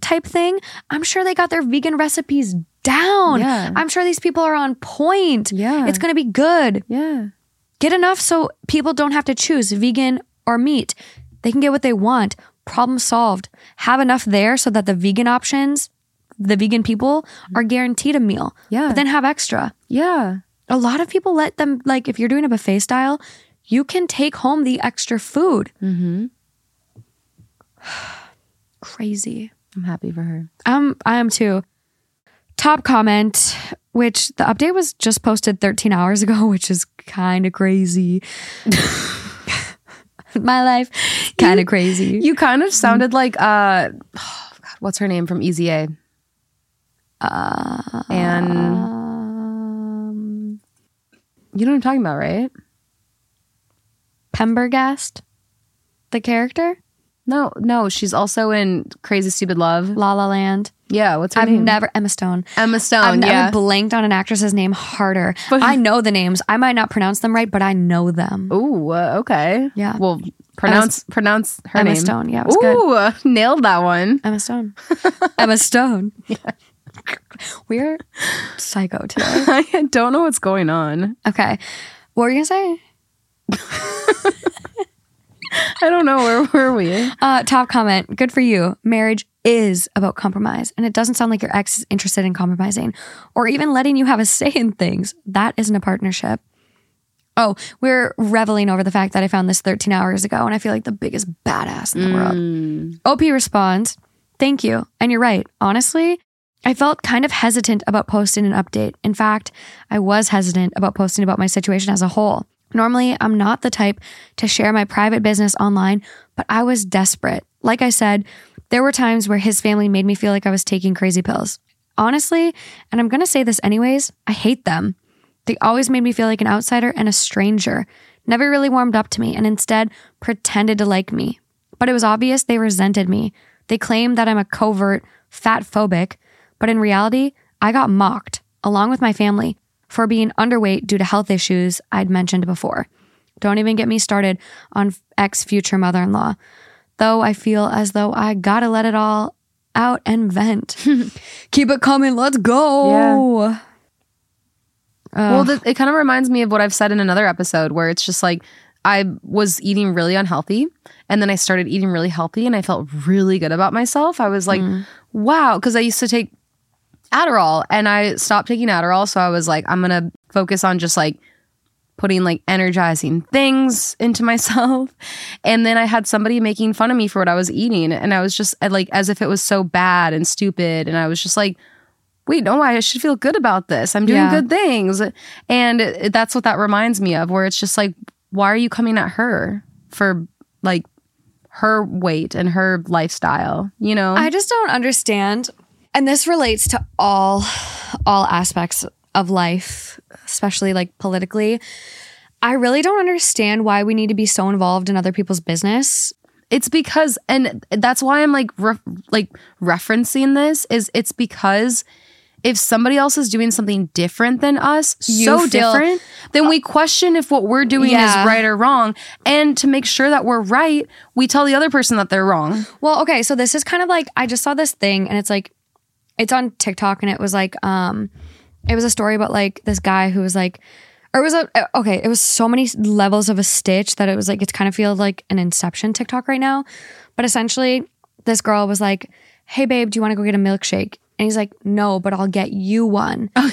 type thing, I'm sure they got their vegan recipes down. Yeah. I'm sure these people are on point. Yeah. It's going to be good. Yeah. Get enough so people don't have to choose vegan or meat. They can get what they want. Problem solved. Have enough there so that the vegan options, the vegan people are guaranteed a meal. Yeah. But then have extra Yeah. a lot of people let them like if you're doing a buffet style you can take home the extra food Mm-hmm. crazy I'm happy for her. um i am too top comment which the update was just posted 13 hours ago which is kind of crazy my life kind of crazy You kind of sounded like uh oh, God, what's her name from Easy A? Uh, And um, you know what I'm talking about, right? Penderghast the character No, no, she's also in Crazy Stupid Love. la la land Yeah, what's her i've name? never emma stone Emma Stone. I've never yeah. blanked on an actress's name harder. But- I know the names. I might not pronounce them right, but I know them. Ooh, uh, okay. Yeah. Well, pronounce pronounce her Emma name. Stone. Yeah, it was good. Ooh, nailed that one. Emma Stone. Emma Stone. We're psycho today. I don't know what's going on. Okay. What were you gonna say? I don't know. Where were we? Uh, top comment. Good for you. Marriage is about compromise, and it doesn't sound like your ex is interested in compromising or even letting you have a say in things. That isn't a partnership. Oh, we're reveling over the fact that I found this 13 hours ago, and I feel like the biggest badass in the world. OP responds, Thank you. And you're right. Honestly, I felt kind of hesitant about posting an update. In fact, I was hesitant about posting about my situation as a whole. Normally, I'm not the type to share my private business online, but I was desperate. Like I said, there were times where his family made me feel like I was taking crazy pills. Honestly, and I'm gonna say this anyways, I hate them. They always made me feel like an outsider and a stranger, never really warmed up to me, and instead pretended to like me. But it was obvious they resented me. They claimed that I'm a covert fat phobic, but in reality, I got mocked, along with my family, for being underweight due to health issues I'd mentioned before. Don't even get me started on ex future mother in law, though I feel as though I gotta let it all out and vent. Keep it coming, let's go. Yeah. well, th- it kind of reminds me of what I've said in another episode where it's just like I was eating really unhealthy and then I started eating really healthy and I felt really good about myself. I was like, mm. wow, because I used to take Adderall and I stopped taking Adderall. So I was like, I'm going to focus on just like putting like energizing things into myself. And then I had somebody making fun of me for what I was eating. And I was just uh, like, as if it was so bad and stupid. And I was just like, wait, no, I should feel good about this. I'm doing Yeah. good things. And it, that's what that reminds me of, where it's just like, why are you coming at her for like her weight and her lifestyle? You know? I just don't understand. And this relates to all all aspects of life, especially like politically. I really don't understand why we need to be so involved in other people's business. It's because, and that's why I'm like, re- like referencing this is it's because if somebody else is doing something different than us, You so feel- different, then we question if what we're doing Yeah. is right or wrong. And to make sure that we're right, we tell the other person that they're wrong. Well, okay, so this is kind of like I just saw this thing and it's like it's on TikTok and it was like um it was a story about like this guy who was like or it was a okay, it was so many levels of a stitch that it was like it's kind of feels like an inception TikTok right now. But essentially this girl was like, "Hey babe, do you want to go get a milkshake?" And he's like, "No, but I'll get you one." and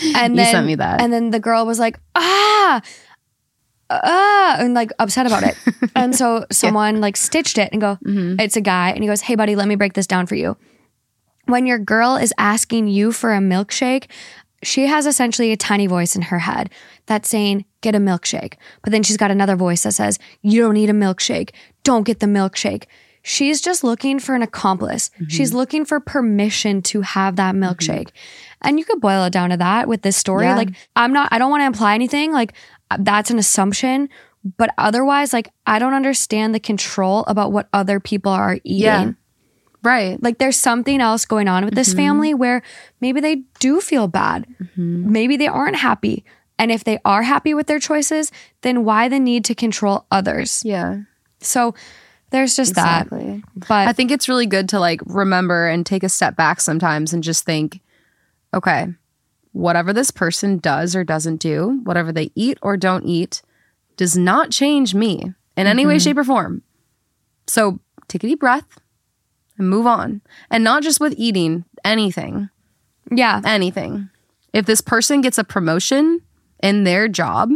You then sent me that. And then the girl was like, "Ah!" ah, and like upset about it. and so someone like stitched it and go, Mm-hmm. it's a guy. And he goes, hey, buddy, let me break this down for you. When your girl is asking you for a milkshake, she has essentially a tiny voice in her head that's saying, get a milkshake. But then she's got another voice that says, you don't need a milkshake. Don't get the milkshake. She's just looking for an accomplice. She's looking for permission to have that milkshake. And you could boil it down to that with this story. Yeah. Like, I'm not, I don't want to imply anything. Like, uh, that's an assumption. But otherwise, like, I don't understand the control about what other people are eating. Yeah. Right. Like, there's something else going on with this Mm-hmm. family where maybe they do feel bad. Maybe they aren't happy. And if they are happy with their choices, then why the need to control others? Yeah. So there's just Exactly. that. But I think it's really good to like remember and take a step back sometimes and just think, okay, whatever this person does or doesn't do, whatever they eat or don't eat, does not change me in any way, shape, or form. So take a deep breath and move on. And not just with eating, anything, yeah, anything. If this person gets a promotion in their job,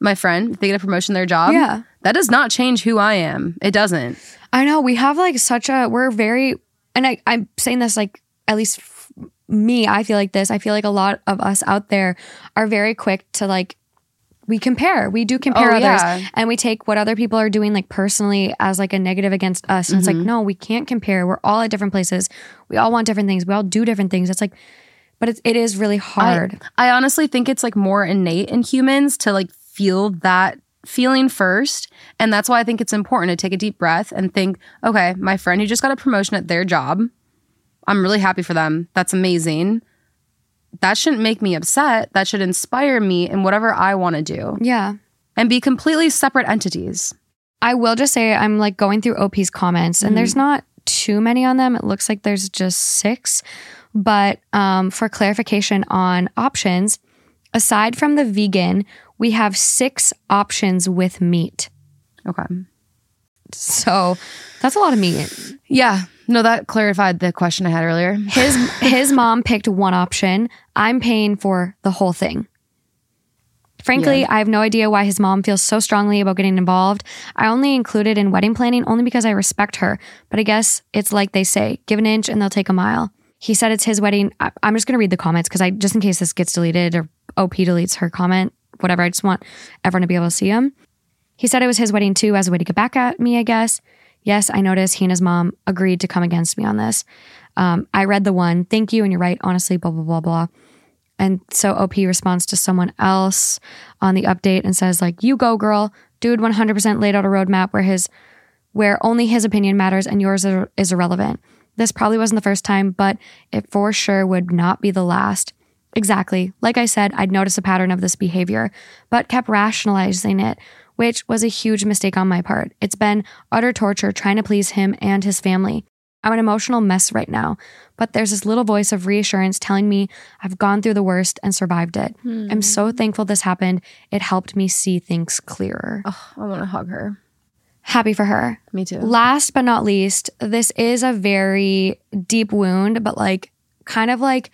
my friend, if they get a promotion in their job, Yeah. that does not change who I am. It doesn't. I know we have like such a we're very and I I'm saying this like at least f- me I feel like this I feel like a lot of us out there are very quick to like we compare we do compare Oh, others yeah. and we take what other people are doing like personally as like a negative against us and it's Mm-hmm. like no we can't compare we're all at different places we all want different things we all do different things it's like but it's, it is really hard I honestly think it's like more innate in humans to like feel that feeling first. And that's why I think it's important to take a deep breath and think, okay, my friend who just got a promotion at their job, I'm really happy for them. That's amazing. That shouldn't make me upset. That should inspire me in whatever I want to do yeah and be completely separate entities. I will just say I'm like going through OP's comments and there's not too many on them. It looks like there's just six. But um, for clarification on options, aside from the vegan, we have six options with meat. Okay. So that's a lot of meat. Yeah. No, that clarified the question I had earlier. His his mom picked one option. I'm paying for the whole thing. Frankly, I have no idea why his mom feels so strongly about getting involved. I only included in wedding planning only because I respect her. But I guess it's like they say, give an inch and they'll take a mile. He said it's his wedding. I, I'm just going to read the comments because I just in case this gets deleted or OP deletes her comment, whatever. I just want everyone to be able to see him. He said it was his wedding too, as a way to get back at me, I guess. Yes, I noticed he and his mom agreed to come against me on this. Um, I read the one, thank you, and you're right, honestly, blah, blah, blah, blah. And so OP responds to someone else on the update and says, like, you go, girl. Dude 100% laid out a roadmap where his where only his opinion matters and yours are- is irrelevant. This probably wasn't the first time, but it for sure would not be the last. Exactly. Like I said, I'd noticed a pattern of this behavior, but kept rationalizing it, which was a huge mistake on my part. It's been utter torture trying to please him and his family. I'm an emotional mess right now, but there's this little voice of reassurance telling me I've gone through the worst and survived it. I'm so hmm. thankful this happened. It helped me see things clearer. Oh, I want to hug her. Happy for her. Me too. Last but not least, this is a very deep wound, but like kind of like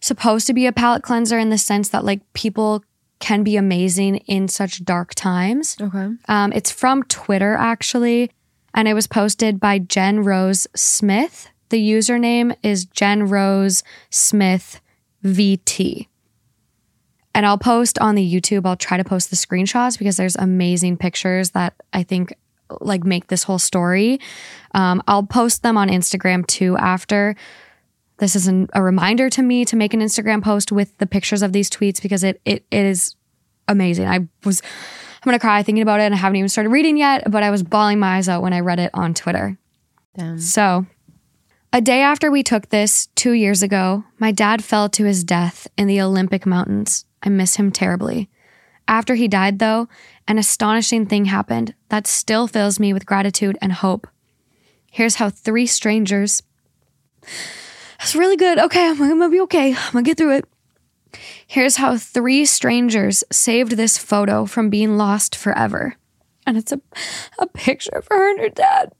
supposed to be a palate cleanser in the sense that like people can be amazing in such dark times. Okay. Um, it's from Twitter actually, and it was posted by Jen Rose Smith. The username is Jen Rose Smith VT. And I'll post on the YouTube, I'll try to post the screenshots because there's amazing pictures that I think like make this whole story. Um, I'll post them on Instagram too after. This is an, a reminder to me to make an Instagram post with the pictures of these tweets because it it, it is amazing. I was I'm gonna cry thinking about it and I haven't even started reading yet, but I was bawling my eyes out when I read it on Twitter. Damn. So, a day after we took this, two years ago, my dad fell to his death in the Olympic Mountains. I miss him terribly. After he died, though, an astonishing thing happened that still fills me with gratitude and hope. Here's how three strangers. That's really good. Okay, I'm gonna be okay. I'm gonna get through it. Here's how three strangers saved this photo from being lost forever. And it's a, a picture of her and her dad.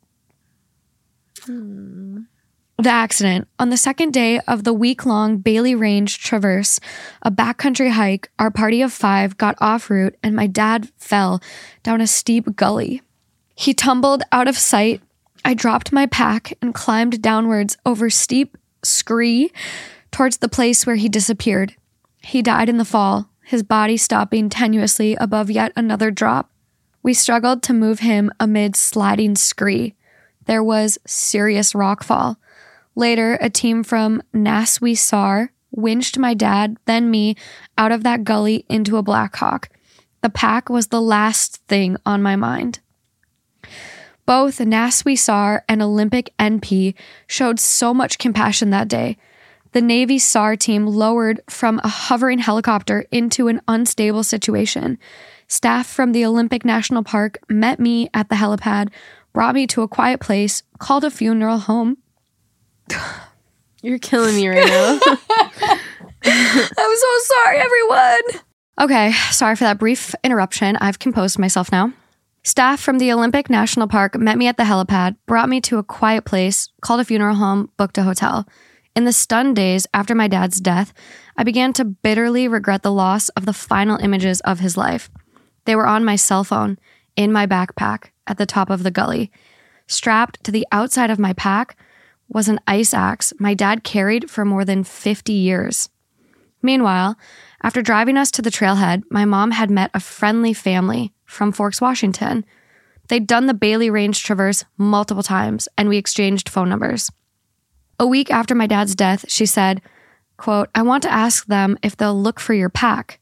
The accident. On the second day of the week long Bailey Range traverse, a backcountry hike, our party of five got off route and my dad fell down a steep gully. He tumbled out of sight. I dropped my pack and climbed downwards over steep scree towards the place where he disappeared. He died in the fall, his body stopping tenuously above yet another drop. We struggled to move him amid sliding scree. There was serious rockfall. Later, a team from NASWI SAR winched my dad, then me, out of that gully into a Blackhawk. The pack was the last thing on my mind. Both NASWI SAR and Olympic NP showed so much compassion that day. The Navy SAR team lowered from a hovering helicopter into an unstable situation. Staff from the Olympic National Park met me at the helipad, brought me to a quiet place, called a funeral home. You're killing me right now. I'm so sorry, everyone. Okay, sorry for that brief interruption. I've composed myself now. Staff from the Olympic National Park met me at the helipad, brought me to a quiet place, called a funeral home, booked a hotel. In the stunned days after my dad's death, I began to bitterly regret the loss of the final images of his life. They were on my cell phone, in my backpack, at the top of the gully. Strapped to the outside of my pack was an ice axe my dad carried for more than 50 years. Meanwhile, after driving us to the trailhead, my mom had met a friendly family from Forks, Washington. They'd done the Bailey Range Traverse multiple times, and we exchanged phone numbers. A week after my dad's death, she said, quote, I want to ask them if they'll look for your pack.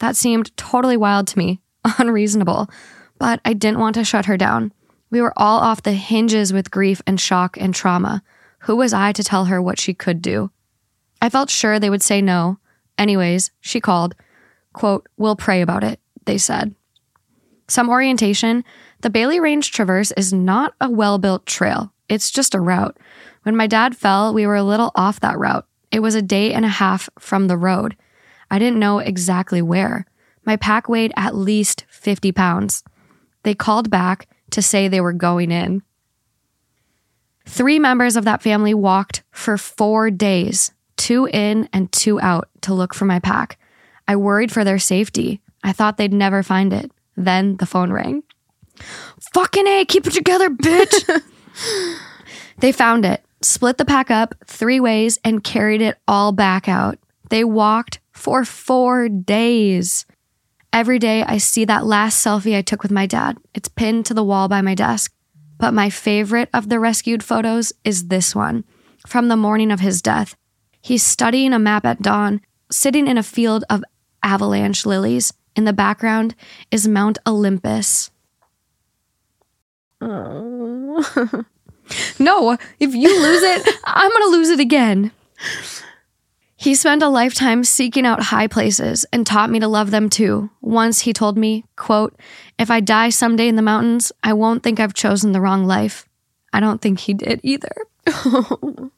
That seemed totally wild to me, unreasonable, but I didn't want to shut her down. We were all off the hinges with grief and shock and trauma. Who was I to tell her what she could do? I felt sure they would say no. Anyways, she called. Quote, We'll pray about it, they said. Some orientation the Bailey Range Traverse is not a well built trail. It's just a route. When my dad fell, we were a little off that route. It was a day and a half from the road. I didn't know exactly where. My pack weighed at least 50 pounds. They called back to say they were going in. Three members of that family walked for four days, two in and two out, to look for my pack. I worried for their safety. I thought they'd never find it. Then the phone rang. Fucking A, keep it together, bitch. they found it, split the pack up three ways, and carried it all back out. They walked for four days. Every day I see that last selfie I took with my dad. It's pinned to the wall by my desk. But my favorite of the rescued photos is this one from the morning of his death. He's studying a map at dawn, sitting in a field of avalanche lilies. In the background is Mount Olympus. Oh. No, if you lose it, I'm going to lose it again. He spent a lifetime seeking out high places and taught me to love them too. Once he told me, quote, "If I die someday in the mountains, I won't think I've chosen the wrong life." I don't think he did either.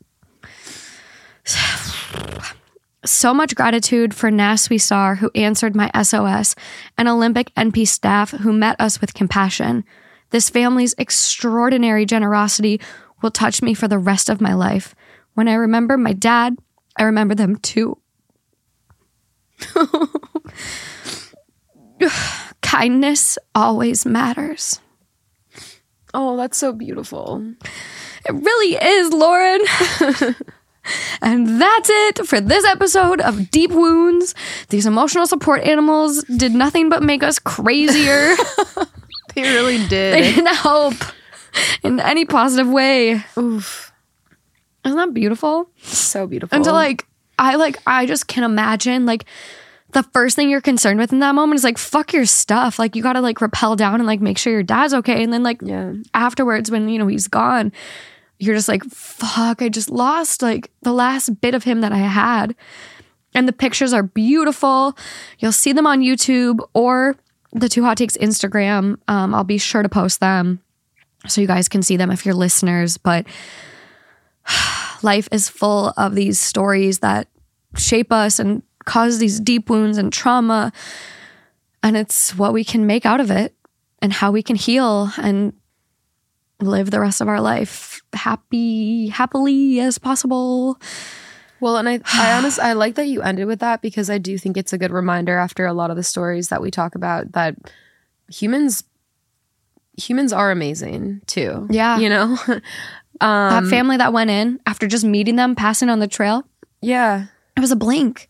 so much gratitude for NASWI SAR, who answered my SOS, and Olympic NP staff who met us with compassion. This family's extraordinary generosity will touch me for the rest of my life. When I remember my dad, I remember them too. Kindness always matters. oh, that's so beautiful. It really is, Lauren. and that's it for this episode of Deep Wounds. These emotional support animals did nothing but make us crazier. They really did. they did. didn't help in any positive way. Oof. Isn't that beautiful? So beautiful. And to like, I like, I just can imagine like the first thing you're concerned with in that moment is like, fuck your stuff. Like, you gotta like rappel down and like make sure your dad's okay. And then like yeah. afterwards, when you know he's gone, you're just like, fuck, I just lost like the last bit of him that I had. And the pictures are beautiful. You'll see them on YouTube or the Two Hot Takes Instagram. Um, I'll be sure to post them so you guys can see them if you're listeners. But life is full of these stories that shape us and cause these deep wounds and trauma. And it's what we can make out of it and how we can heal and live the rest of our life happy, happily as possible. Well, and I, I honestly, I like that you ended with that because I do think it's a good reminder after a lot of the stories that we talk about that humans, humans are amazing too. Yeah. You know? um, that family that went in after just meeting them, passing on the trail, yeah. it was a blink.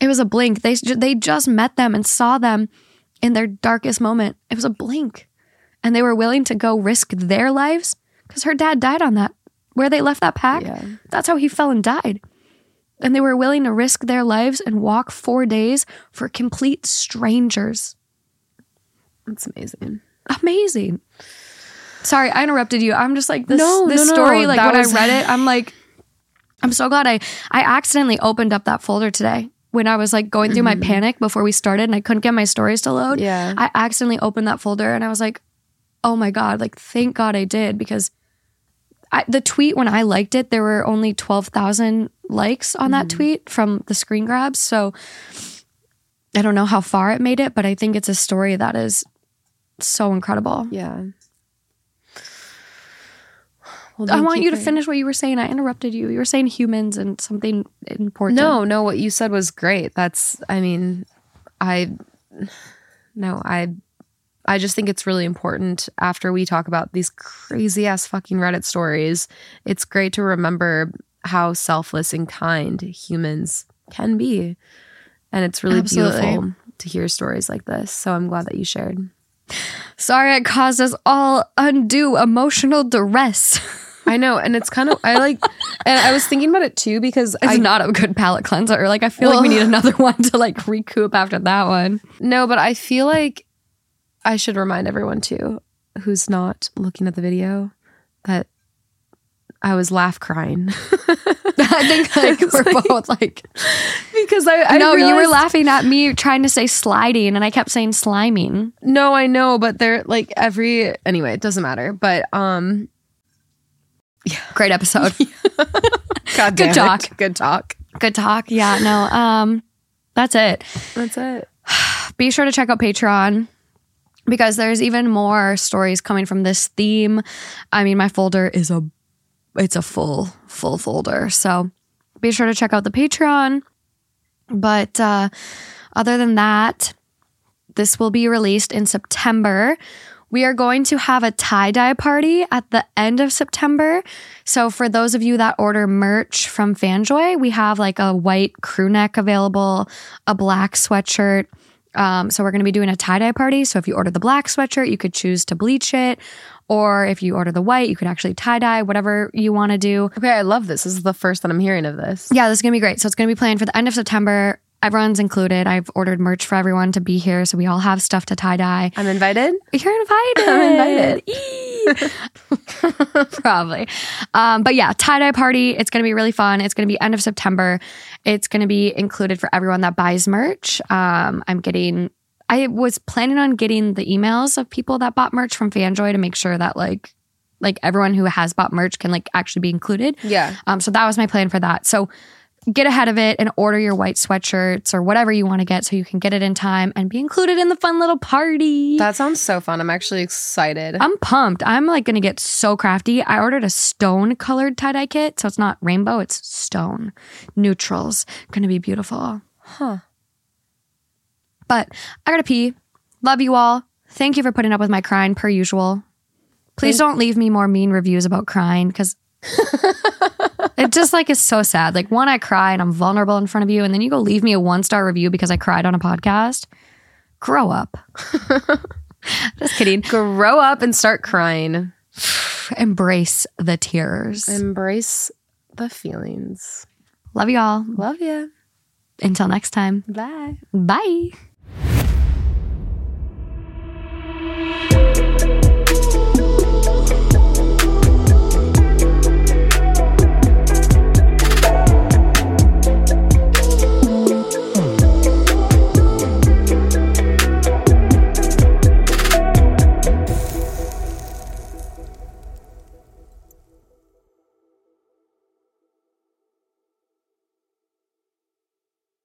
It was a blink. They they just met them and saw them in their darkest moment. It was a blink, and they were willing to go risk their lives because her dad died on that where they left that pack. Yeah. That's how he fell and died. And they were willing to risk their lives and walk four days for complete strangers. That's amazing. Amazing. Sorry, I interrupted you. I'm just like this. No, this no, no. story. Like when was- I read it, I'm like, I'm so glad I I accidentally opened up that folder today when I was like going through my panic before we started and I couldn't get my stories to load. Mm-hmm. Yeah. I accidentally opened that folder and I was like, oh my god! Like thank God I did because I, the tweet when I liked it, there were only twelve thousand likes on Mm-hmm. that tweet from the screen grabs. So I don't know how far it made it, but I think it's a story that is so incredible. Yeah. Well, I want you to for- finish what you were saying. I interrupted you. You were saying humans and something important. No, no, what you said was great. That's, I mean, I, no, I, I just think it's really important after we talk about these crazy ass fucking Reddit stories. It's great to remember how selfless and kind humans can be. And it's really Absolutely. beautiful to hear stories like this. So I'm glad that you shared. Sorry, it caused us all undue emotional duress. I know. And it's kind of, I like, and I was thinking about it too because It's I not a good palate cleanser. Like I feel like we need another one to like recoup after that one. No, but I feel like I should remind everyone too, who's not looking at the video, that I was laugh crying I think like we're like- both like because I, I no, you were laughing at me trying to say sliding, and I kept saying sliming. No, I know, but they're like every anyway. It doesn't matter. But um, yeah, Great episode. God Good damn it. talk. Good talk. Good talk. Yeah, no. Um that's it. That's it. Be sure to check out Patreon because there's even more stories coming from this theme. I mean, my folder is a it's a full full folder. So be sure to check out the Patreon. But uh other than that, this will be released in September. We are going to have a tie dye party at the end of September. So, for those of you that order merch from Fanjoy, we have like a white crew neck available, a black sweatshirt. Um, so, we're going to be doing a tie dye party. So, if you order the black sweatshirt, you could choose to bleach it. Or if you order the white, you could actually tie dye, whatever you want to do. Okay, I love this. This is the first that I'm hearing of this. Yeah, this is gonna be great. So it's gonna be planned for the end of September. Everyone's included. I've ordered merch for everyone to be here, so we all have stuff to tie dye. I'm invited. You're invited. I'm invited. Probably. Um, but yeah, tie dye party. It's gonna be really fun. It's gonna be end of September. It's gonna be included for everyone that buys merch. Um, I'm getting. I was planning on getting the emails of people that bought merch from Fanjoy to make sure that like like everyone who has bought merch can like actually be included. Yeah. Um, so that was my plan for that. So get ahead of it and order your white sweatshirts or whatever you want to get so you can get it in time and be included in the fun little party. That sounds so fun. I'm actually excited. I'm pumped. I'm like going to get so crafty. I ordered a stone colored tie dye kit. So it's not rainbow, it's stone. Neutrals. Going to be beautiful. Huh. But I got to pee. Love you all. Thank you for putting up with my crying per usual. Please don't leave me more mean reviews about crying because it just like is so sad. Like one, I cry and I'm vulnerable in front of you, and then you go leave me a one star review because I cried on a podcast. Grow up. just kidding. Grow up and start crying. Embrace the tears. Embrace the feelings. Love y'all. Love ya. Until next time. Bye. Bye.